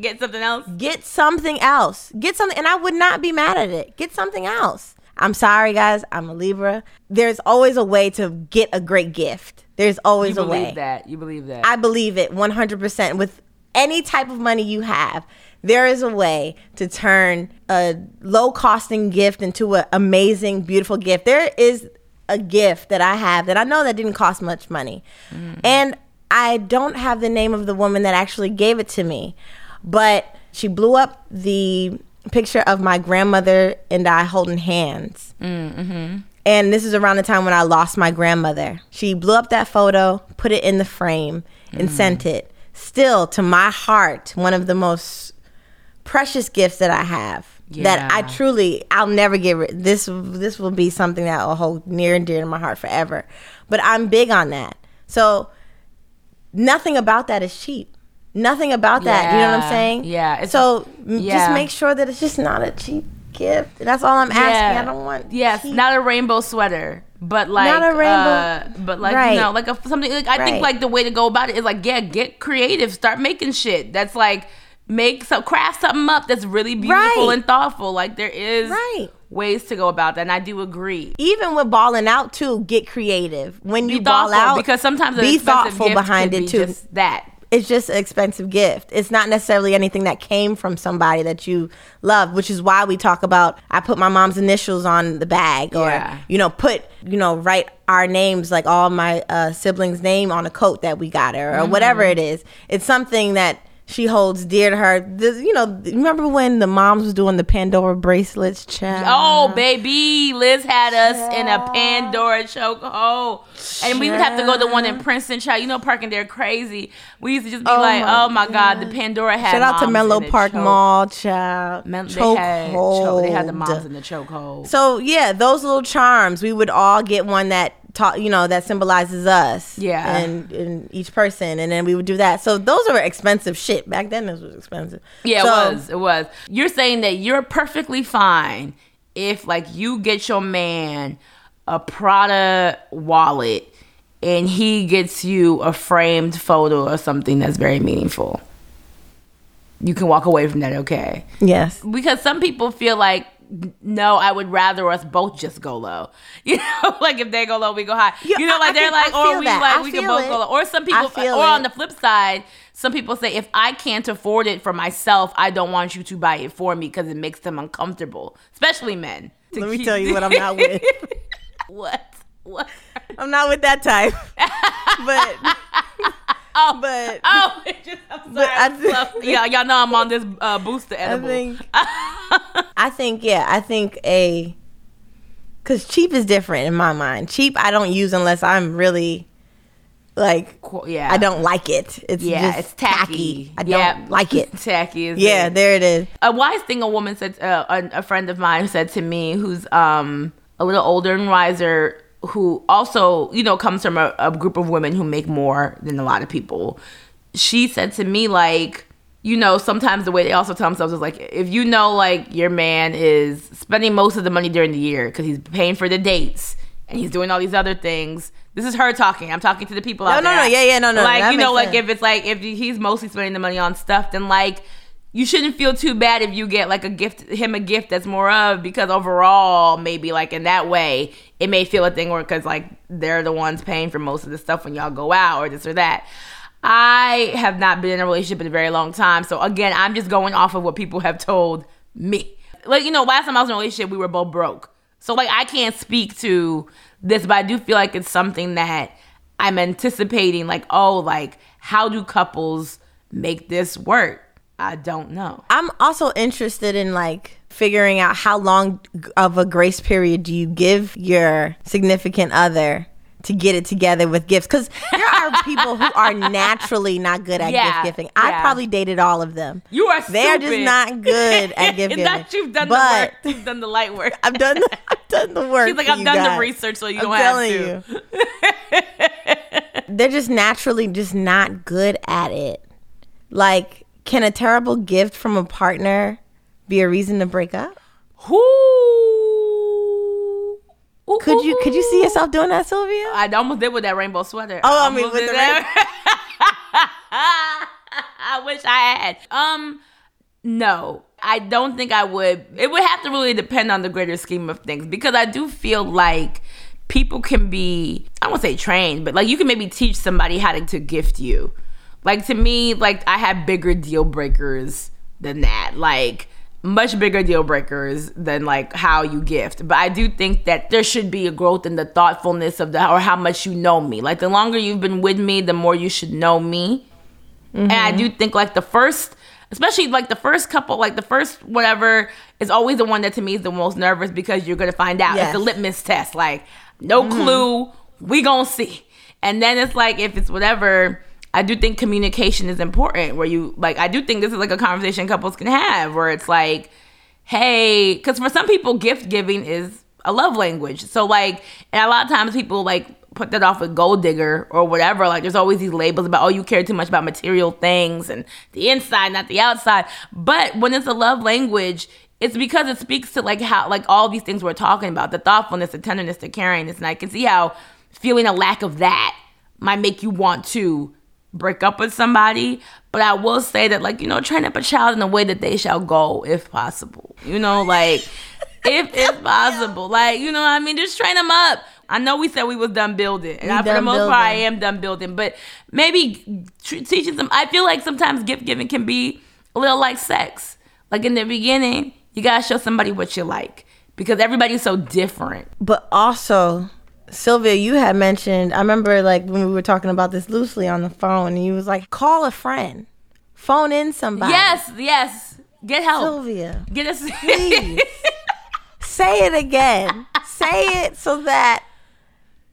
Get something else. get something else get something and i would not be mad at it get something else i'm sorry guys i'm a libra there's always a way to get a great gift there's always a way believe that. You believe that. I believe it 100%. With any type of money you have, there is a way to turn a low costing gift into an amazing, beautiful gift. There is a gift that I have that I know that didn't cost much money. Mm. And I don't have the name of the woman that actually gave it to me, but she blew up the picture of my grandmother and I holding hands. Mm-hmm. And this is around the time when I lost my grandmother. She blew up that photo, put it in the frame, and mm. sent it. Still, to my heart, one of the most precious gifts that I have. That I truly, I'll never get rid. This this will be something that will hold near and dear to my heart forever. But I'm big on that. So nothing about that is cheap. Nothing about that. You know what I'm saying? Yeah, So yeah. just make sure that it's just not a cheap gift. That's all I'm asking. I don't want. Yes, cheap. not a rainbow sweater, but like Not a rainbow- uh, but like Right. you know, like a, something. Like, I think like the way to go about it is like yeah, get creative, start making shit that's like make some craft something up that's really beautiful Right. and thoughtful. Like there is Right. ways to go about that, and I do agree. even with balling out too, get creative. When you ball out, because sometimes be thoughtful gift behind it be too. Just that. It's just an expensive gift. It's not necessarily anything that came from somebody that you love, which is why we talk about I put my mom's initials on the bag or Yeah. you know, put, you know, write our names like all my uh, siblings' name on a coat that we got her or whatever Mm-hmm. it is. It's something that she holds dear to her. This, you know, remember when the moms was doing the Pandora bracelets, child? Oh, baby, Liz had us in a Pandora chokehold, and we would have to go to one in Princeton. Child, you know, parking there crazy. We used to just be Oh like, my "Oh my god, the Pandora had." Shout out to Menlo Park choke- Mall, child. Men- they had choke, they had the moms in the chokehold. So yeah, those little charms, we would all get one that taught, you know, that symbolizes us. Yeah. and, and each person, and then we would do that. So those are expensive shit. Back then, this was expensive. Yeah, So- it was. It was. You're saying that you're perfectly fine if, like, you get your man a Prada wallet and he gets you a framed photo or something that's very meaningful. You can walk away from that, okay? Yes. Because some people feel like, no, I would rather us both just go low. [LAUGHS] You know, like if they go low, we go high. You know, like I they're can- like, or we that. like I we can both it. go low. Or some people, I or on the flip side, some people say if I can't afford it for myself, I don't want you to buy it for me because it makes them uncomfortable, especially men. [LAUGHS] Let me tell you what I'm not with. [LAUGHS] what? What? I'm not with that type. but Oh, but [LAUGHS] oh, it just, I'm sorry. But I so- yeah, y'all know I'm on this uh, booster I edible. think [LAUGHS] I think yeah, I think a cuz cheap is different in my mind. Cheap I don't use unless I'm really like yeah, I don't like it. It's Yeah, just it's tacky. I don't Yeah. like it. [LAUGHS] Tacky is Yeah, it. there it is. a wise thing a woman said uh, a, a friend of mine said to me who's um a little older and wiser who also you know comes from a, a group of women who make more than a lot of people. She said to me like you know sometimes the way they also tell themselves is like if you know like your man is spending most of the money during the year because he's paying for the dates and he's doing all these other things this is her talking. I'm talking to the people No, out no, there. No, yeah, yeah, no, no, like you know like sense. if it's like if he's mostly spending the money on stuff then like you shouldn't feel too bad if you get like a gift him a gift that's more of because overall maybe like in that way it may feel a thing where because like they're the ones paying for most of the stuff when y'all go out or this or that. I have not been in a relationship in a very long time so again i'm just going off of what people have told me. Like you know last time i was in a relationship we were both broke. So like I can't speak to this, but I do feel like it's something that I'm anticipating like, oh, like how do couples make this work? I don't know. I'm also interested in like figuring out how long of a grace period do you give your significant other to get it together with gifts because there are [LAUGHS] people who are naturally not good at Yeah, gift giving. I yeah. probably dated all of them. You are They're just not good at gift [LAUGHS] giving. Not you've done but the work. You've done the light work. [LAUGHS] I've done the, I've done the work. She's like, I've done guys. the research, so you I'm don't have to. you. They're just naturally just not good at it. Like, can a terrible gift from a partner be a reason to break up? Who? Could you could you see yourself doing that, Sylvia? I almost did with that rainbow sweater. Oh, I mean, with the that. [LAUGHS] I wish I had. Um, no, I don't think I would. It would have to really depend on the greater scheme of things because I do feel like people can be. I won't say trained, but like you can maybe teach somebody how to, to gift you. Like to me, like I have bigger deal breakers than that. Like much bigger deal breakers than like how you gift. But I do think that there should be a growth in the thoughtfulness of the or how much you know me. Like the longer you've been with me, the more you should know me. And I do mm-hmm. think like the first, especially like the first couple, like the first whatever is always the one that to me is the most nervous because you're gonna find out. Yes. It's a litmus test. Like no mm-hmm. clue, we gonna see. And then it's like if it's whatever. I do think communication is important. Where you like, I do think this is like a conversation couples can have, where it's like, hey, because for some people, gift giving is a love language. So like, and a lot of times people like put that off with gold digger or whatever. Like, there's always these labels about, oh, you care too much about material things and the inside, not the outside. But when it's a love language, it's because it speaks to like how like all these things we're talking about, the thoughtfulness, the tenderness, the caringness, and I can see how feeling a lack of that might make you want to break up with somebody. But I will say that, like, you know, train up a child in the way that they shall go, if possible. You know, like, [LAUGHS] if it's possible. Like, you know what I mean? Just train them up. I know we said we was done building, and We I, for the most part, I am done building. But maybe tr- teaching them. I feel like sometimes gift giving can be a little like sex. Like in the beginning, you gotta show somebody what you like because everybody's so different. But also, Sylvia, you had mentioned, I remember like when we were talking about this loosely on the phone, and you was like, call a friend, phone in somebody. Yes, yes. Get help. Sylvia, Get us. please [LAUGHS] say it again. say it so that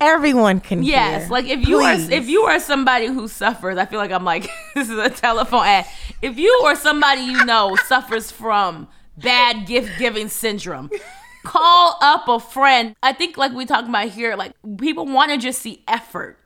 everyone can Yes, hear. like if you Please. are if you are somebody who suffers, I feel like I'm like [LAUGHS] this is a telephone ad. If you or somebody you know suffers from bad gift giving syndrome, call up a friend. I think like we talking about here, like people want to just see effort.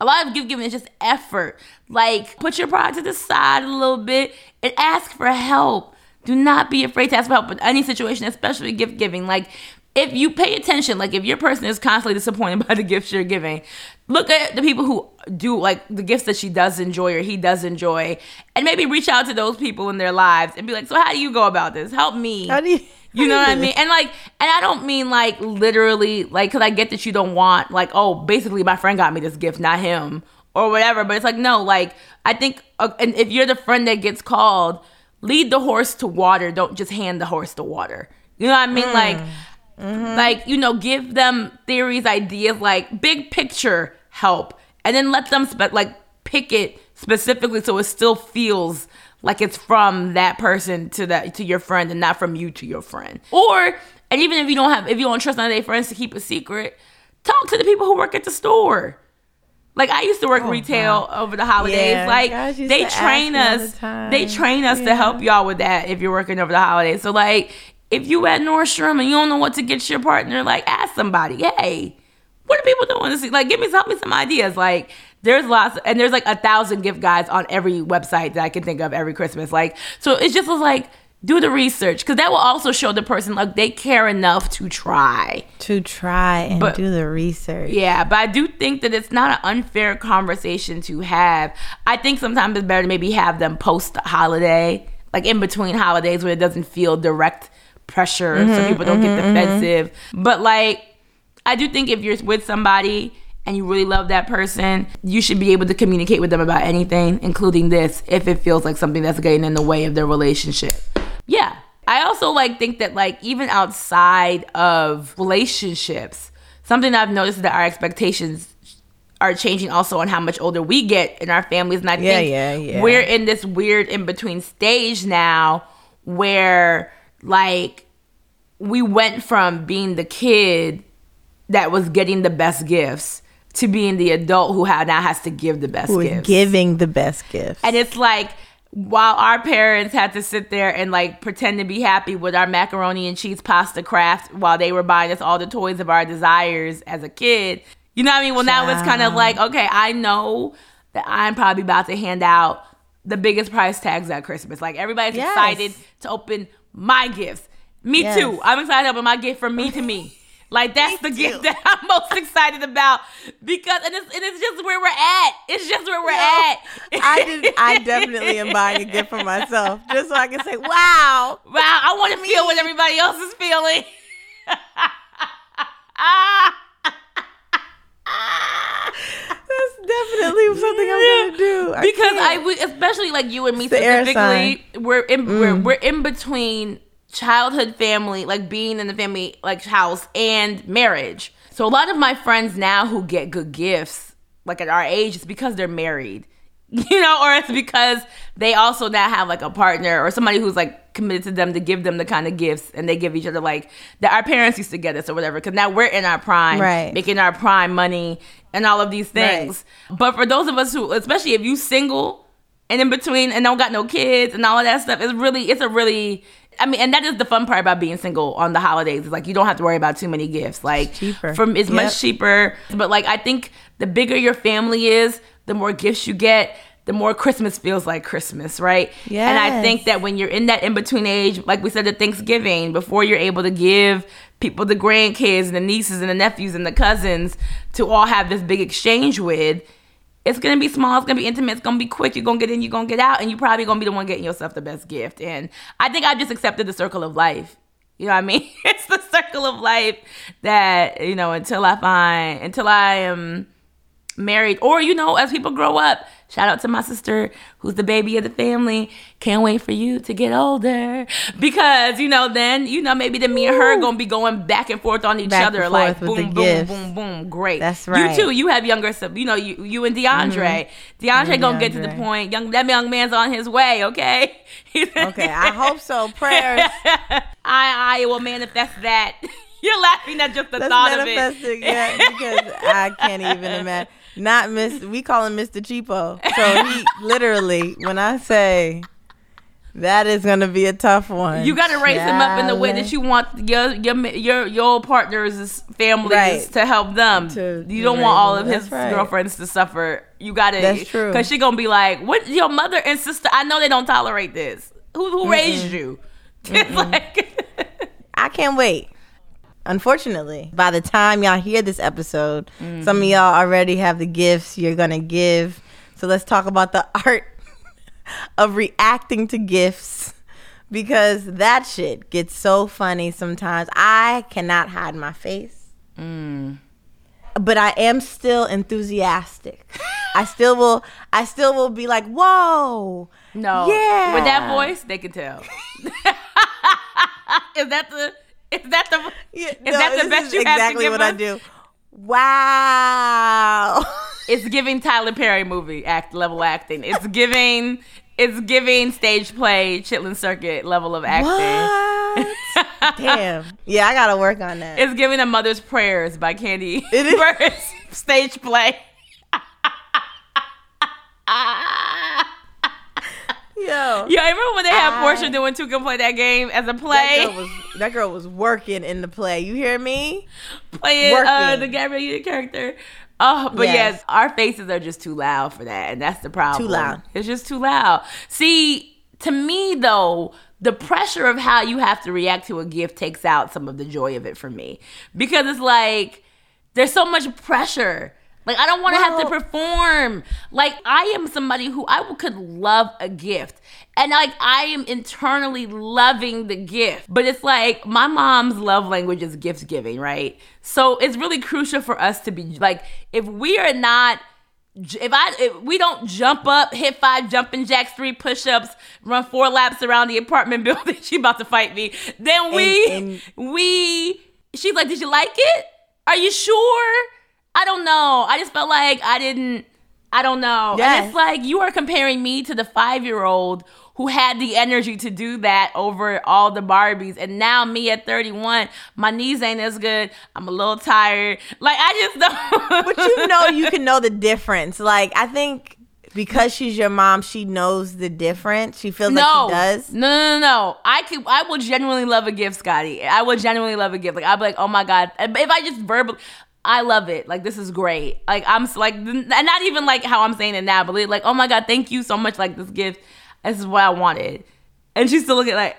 A lot of gift giving is just effort. Like put your pride to the side a little bit and ask for help. Do not be afraid to ask for help in any situation, especially gift giving. Like if you pay attention, like if your person is constantly disappointed [LAUGHS] by the gifts you're giving, look at the people who do like the gifts that she does enjoy or he does enjoy, and maybe reach out to those people in their lives and be like, "So how do you go about this? Help me." How do you- You know what I mean? And like, and I don't mean like literally, like, cause I get that you don't want, like, oh, basically my friend got me this gift, not him, or whatever. But it's like, no, like, I think, uh, and if you're the friend that gets called, lead the horse to water. Don't just hand the horse the water. You know what I mean? Like, like you know, give them theories, ideas, like big picture help, and then let them spe- like pick it specifically so it still feels like it's from that person to that to your friend and not from you to your friend. Or and even if you don't have if you don't trust none of their friends to keep a secret, talk to the people who work at the store. Like I used to work oh, retail over the holidays. Oh, Yeah, like they to ask train me all us. They train us to help y'all with that if you're working over the holidays. So like if you at Nordstrom and you don't know what to get your partner, like ask somebody, hey, what are people doing to see? Like give me help me some ideas. Like there's lots and there's like a thousand gift guides on every website that I can think of every Christmas. Like so it's just was like do the research because that will also show the person like they care enough to try. to try and But- do the research. Yeah, but I do think that it's not an unfair conversation to have. I think sometimes it's better to maybe have them post holiday, like in between holidays where it doesn't feel direct pressure so mm-hmm, people don't get mm-hmm, mm-hmm. defensive. But like, I do think if you're with somebody and you really love that person, you should be able to communicate with them about anything, including this, if it feels like something that's getting in the way of their relationship. Yeah. I also like think that like even outside of relationships, something I've noticed is that our expectations are changing also on how much older we get in our families. And I Yeah, think yeah, yeah. we're in this weird in between stage now where like we went from being the kid that was getting the best gifts to being the adult who now has to give the best Who gifts. giving the best gifts? And it's like while our parents had to sit there and like pretend to be happy with our macaroni and cheese pasta craft while they were buying us all the toys of our desires as a kid. You know what I mean? Well, now it's kind of like, okay, I know that I'm probably about to hand out the biggest price tags at Christmas. Like everybody's Yes. excited to open my gifts. Me Yes. too. I'm excited to open my gift from me to me. Like that's the gift that I'm most [LAUGHS] excited about because and it's, and it's just where we're at. It's just where we're No, at. I did. I definitely am buying a gift for myself, just so I can say, "Wow, Wow, I want to feel what everybody else is feeling. [LAUGHS] that's definitely something I'm gonna do." because can't. I would, especially like you and me air specifically, we're in we're, Mm. we're in between childhood family, like being in the family like house and marriage. So a lot of my friends now who get good gifts, like at our age, it's because they're married. [LAUGHS] You know, or it's because they also now have like a partner or somebody who's like committed to them to give them the kind of gifts and they give each other like that our parents used to get us or whatever. Cause now we're in our prime, Right. making our prime money and all of these things. But for those of us who, especially if you single and in between and don't got no kids and all of that stuff, it's really, it's a really, I mean, and that is the fun part about being single on the holidays. It's like you don't have to worry about too many gifts. Like cheaper. From it's Yep. much cheaper. But like I think the bigger your family is, the more gifts you get. The more Christmas feels like Christmas, right? Yeah. And I think that when you're in that in between age, like we said at Thanksgiving, before you're able to give people the grandkids and the nieces and the nephews and the cousins to all have this big exchange with, it's gonna be small, it's gonna be intimate, it's gonna be quick. You're gonna get in, you're gonna get out, and you're probably gonna be the one getting yourself the best gift. And I think I've just accepted the circle of life. You know what I mean? [LAUGHS] it's the circle of life that, you know, until I find, until I am married or you know as people grow up. Shout out to my sister who's the baby of the family. Can't wait for you to get older. Because you know then you know maybe then me and her gonna be going back and forth on each Back other like with boom boom boom boom. Great. That's right. you too. You have younger you know you you and DeAndre. Mm-hmm. DeAndre and gonna get to the point. Young that young man's on his way okay? [LAUGHS] Okay, I hope so. Prayers. [LAUGHS] I I will manifest that. [LAUGHS] You're laughing at just the Let's thought of it. it, yeah, because I can't even imagine. Not Miss. We call him Mr. Cheapo. So he [LAUGHS] literally, when I say that is gonna be a tough one, You got to raise them up in the way that you want your your your your partner's families Right. to help them. To- you don't want all of his right. girlfriends to suffer. You got to. That's true. Because she gonna be like, "What? Your mother and sister? I know they don't tolerate this. Who who raised you?" [LAUGHS] Like, I can't wait. Unfortunately, by the time y'all hear this episode, some of y'all already have the gifts you're gonna give. So let's talk about the [LAUGHS] art of reacting to gifts because that shit gets so funny sometimes. I cannot hide my face. But I am still enthusiastic. I still will I still will be like, "Whoa." no, Yeah. with that voice, they can tell. [LAUGHS] is that the? [LAUGHS] Is that the? Yeah, is that the best you have to exactly give what I do. Wow. [LAUGHS] It's giving Tyler Perry movie act level acting. It's giving it's giving stage play Chitlin Circuit level of acting. What? [LAUGHS] Damn. Yeah, I gotta work on that. It's giving a mother's prayers by Candy It is. Stage play. Yo. Yeah, I remember when they had I- Portia doing two can play that game as a play. That girl was that girl was working in the play. You hear me? playing uh, the Gabrielle character. Oh, but Yes. yes. our faces are just too loud for that, and that's the problem. Too loud. It's just too loud. See, to me though, the pressure of how you have to react to a gift takes out some of the joy of it for me because it's like there's so much pressure. Like I don't want to have to perform. Like I am somebody who I could love a gift. And like I am internally loving the gift. But it's like my mom's love language is gift giving, right? So it's really crucial for us to be like if we are not if I if we don't jump up, hit five jumping jacks, three push-ups, run four laps around the apartment [LAUGHS] building, she about to fight me. Then we and- we she's like, "Did you like it? Are you sure?" I don't know. I just felt like I didn't I don't know. And it's like you are comparing me to the 5-year-old who had the energy to do that over all the Barbies. And now me at 31, my knees ain't as good. I'm a little tired. Like I just don't [LAUGHS] But you know, you can know the difference. Like I think because she's your mom, she knows the difference. She feels no, like she does. No, no, no, no. I could, I will genuinely love a gift, Scottie. I will genuinely love a gift. Like I'll be like, oh my god. If I just verbally, I love it. Like this is great. Like I'm like, and not even like how I'm saying it now, but like, oh my god, thank you so much. Like this gift, this is what I wanted. And she's still looking like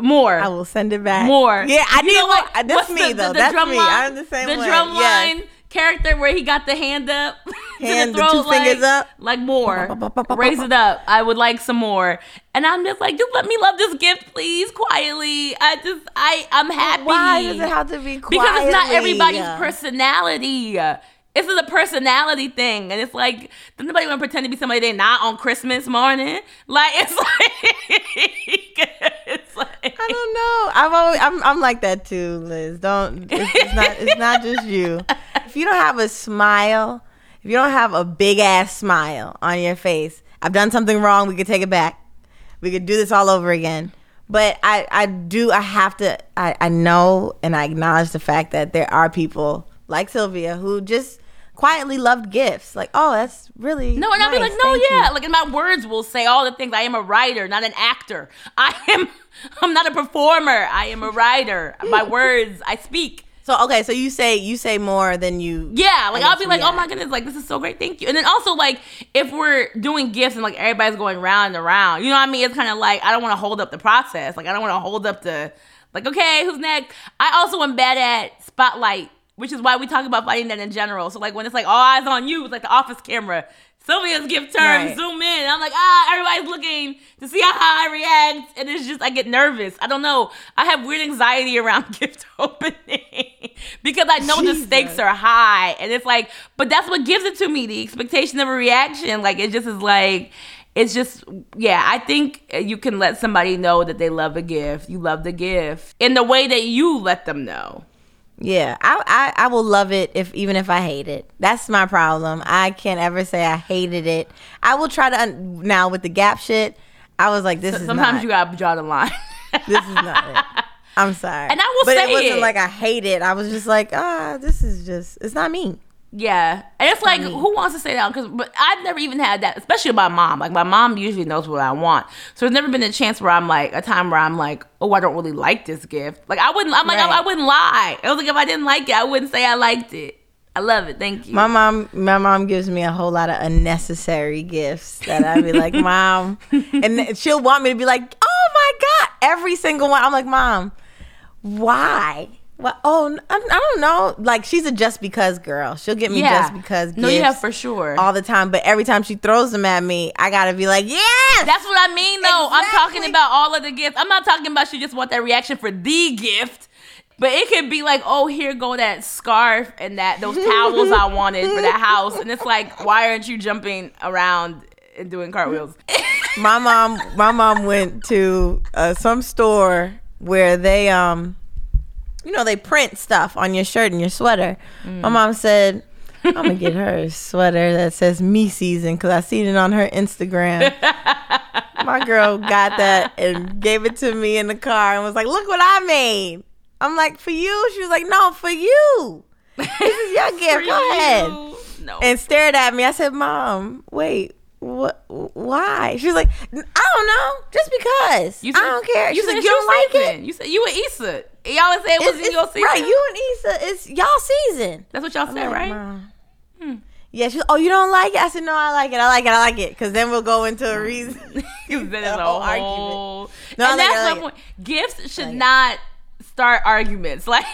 more. I will send it back. more. Yeah, I You need know more. That's me the, though. The, the That's me. Line, I'm the same the way. drum Yes. line character where he got the hand up [LAUGHS] Hand, the throat, two like, fingers up. like more. Raise it up. I would like some more. And I'm just like, just let me love this gift, please, quietly. I just, I, I'm happy. Why does it have to be quietly? Because it's not everybody's personality. This is a personality thing, and it's like does nobody want to pretend to be somebody they're not on Christmas morning. Like it's [LAUGHS] like it's like I don't know. I've always I'm I'm like that too, Liz. Don't it's, it's not it's not just you. If you don't have a smile, if you don't have a big ass smile on your face, I've done something wrong. We could take it back. We could do this all over again. But I I do I have to I I know and I acknowledge the fact that there are people like Sylvia who just quietly loved gifts. Like, oh, that's really No, and I'll be like, no, Thank yeah. you." Like, and my words will say all the things. I am a writer, not an actor. [LAUGHS] I am, I'm not a performer. I am a writer. My [LAUGHS] words, I speak. So okay, so you say you say more than you Yeah, like I'll be like, oh my goodness, like this is so great, thank you. And then also like if we're doing gifts and like everybody's going round and around, you know what I mean? It's kind of like I don't want to hold up the process. Like I don't want to hold up the like okay, who's next? I also am bad at spotlight, which is why we talk about fighting that in general. So like when it's like all eyes on you, it's like the office camera. Sylvia's gift term, Right. zoom in. I'm like, ah, everybody's looking to see how I react. And it's just, I get nervous. I don't know. I have weird anxiety around [LAUGHS] gift opening because I know the stakes are high. And it's like, but that's what gives it to me the expectation of a reaction. Like, it just is like, it's just, yeah, I think you can let somebody know that they love a gift. You love the gift in the way that you let them know. Yeah, I, I I will love it if even if I hate it. That's my problem. I can't ever say I hated it. I will try to un- now with the Gap shit. I was like, this is Sometimes not, you gotta draw the line. [LAUGHS] this is not it. I'm sorry, And I will but say it wasn't it. like I hate it. I was just like, ah, this is just it's not me. Yeah, and it's like, who wants to say that? Because but I've never even had that, especially my mom. Like my mom usually knows what I want, so there's never been a chance where I'm like a time where I'm like, oh, I don't really like this gift. Like I wouldn't. I'm like, I, Right. I wouldn't lie. It was like if I didn't like it, I wouldn't say I liked it. I love it. Thank you. My mom, my mom gives me a whole lot of unnecessary gifts that I'd be like, mom, [LAUGHS] and she'll want me to be like, oh my god, every single one. I'm like, mom, why? Well, oh, I don't know. Like she's a just because girl. She'll get me yeah, just because. No, yeah, for sure. all the time. But every time she throws them at me, I gotta be like, yes. That's what I mean, though. I'm talking about all of the gifts. I'm not talking about she just want that reaction for the gift. But it could be like, oh, here go that scarf and that those [LAUGHS] towels I wanted for that house, and it's like, why aren't you jumping around and doing cartwheels? my mom my mom went to uh, some store where they um you know they print stuff on your shirt and your sweater. My mm. mom said i'm gonna get [LAUGHS] her a sweater that says me season because i seen it on her instagram. [LAUGHS] My girl got that and gave it to me in the car and was like look what i made. I'm like for you? She was like no for you. This is your [LAUGHS] gift. Go ahead. No. and stared at me. I said, "Mom, wait, what? Why?" She was like, "I don't know, just because. You I don't care." You She's said like, "You don't like it." You said you and Issa. Y'all would say it was in your season. right? You and Issa, it's y'all season. That's what y'all said, I'm like, right? Hmm. Yeah, she. Oh, you don't like it? I said, "No, I like it. I like it. I like it." Because then we'll go into a [LAUGHS] reason. [LAUGHS] Because then [LAUGHS] it's a whole argument. No, and like it, that's I my like point. Gifts should like it. not start arguments. Like,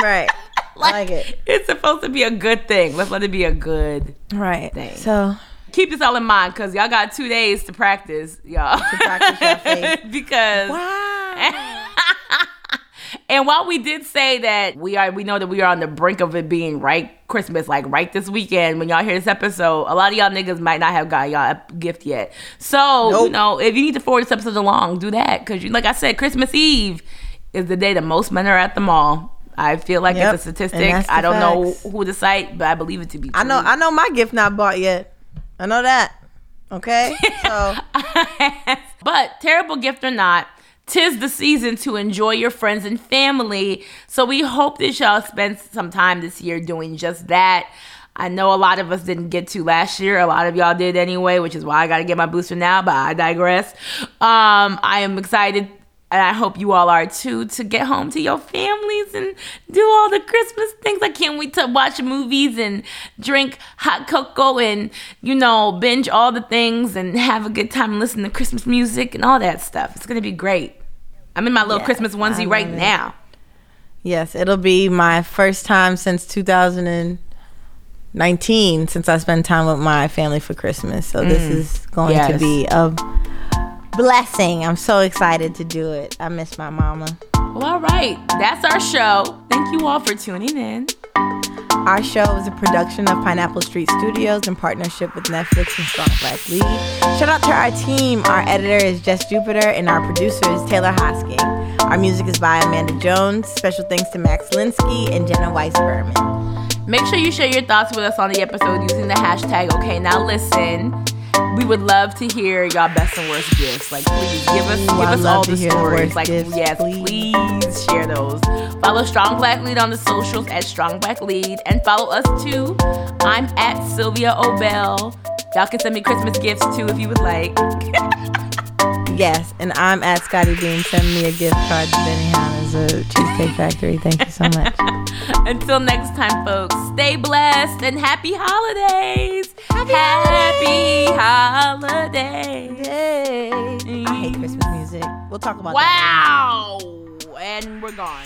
right. I like it. It's supposed to be a good thing. Let's let it be a good. Right. Dang. So Keep this all in mind because y'all got two days to practice, y'all. practice your faith. [LAUGHS] because wow. [LAUGHS] And while we did say that we are, we know that we are on the brink of it being right Christmas, like right this weekend. When y'all hear this episode, a lot of y'all niggas might not have got y'all a gift yet. So Nope. you know, if you need to forward this episode along, do that because, like I said, Christmas Eve is the day that most men are at the mall. I feel like Yep, it's a statistic. I don't know who to cite, but I believe it to be true. I know. I know my gift not bought yet. I know that. Okay. [LAUGHS] So [LAUGHS] but terrible gift or not, tis the season to enjoy your friends and family. So we hope that y'all spend some time this year doing just that. I know a lot of us didn't get to last year. A lot of y'all did anyway, which is why I got to get my booster now, but I digress. Um, I am excited and I hope you all are too to get home to your families and do all the Christmas things. I can't wait to watch movies and drink hot cocoa and you know binge all the things and have a good time listening to Christmas music and all that stuff. It's gonna be great. I'm in my little Yes, Christmas onesie right it. now. yes, it'll be my first time since 2019 since I spent time with my family for Christmas. So this mm. is going to be a blessing. I'm so excited to do it. I miss my mama. Well, all right, that's our show. Thank you all for tuning in. Our show is a production of Pineapple Street Studios in partnership with Netflix and Strong Black Lead. Shout out to our team. Our editor is Jess Jupiter, and our producer is Taylor Hosking. Our music is by Amanda Jones. Special thanks to Max Linsky and Jenna Weiss Berman. Make sure you share your thoughts with us on the episode using the hashtag okay now listen. We would love to hear y'all best and worst gifts. Like please give us give I'd us all the hear the stories. like gifts, yes, please. please. share those. Follow Strong Black Lead on the socials at Strong Black Lead and follow us too. I'm at Sylvia Obell. Y'all can send me Christmas gifts too if you would like. [LAUGHS] Yes, and I'm at Scottie Beam. Send me a gift card to Benihana's a Cheesecake Factory. Thank you so much. [LAUGHS] Until next time, folks, stay blessed and happy holidays. Happy, holidays. Yay. I hate mm. Christmas music. We'll talk about that. Wow. And we're gone.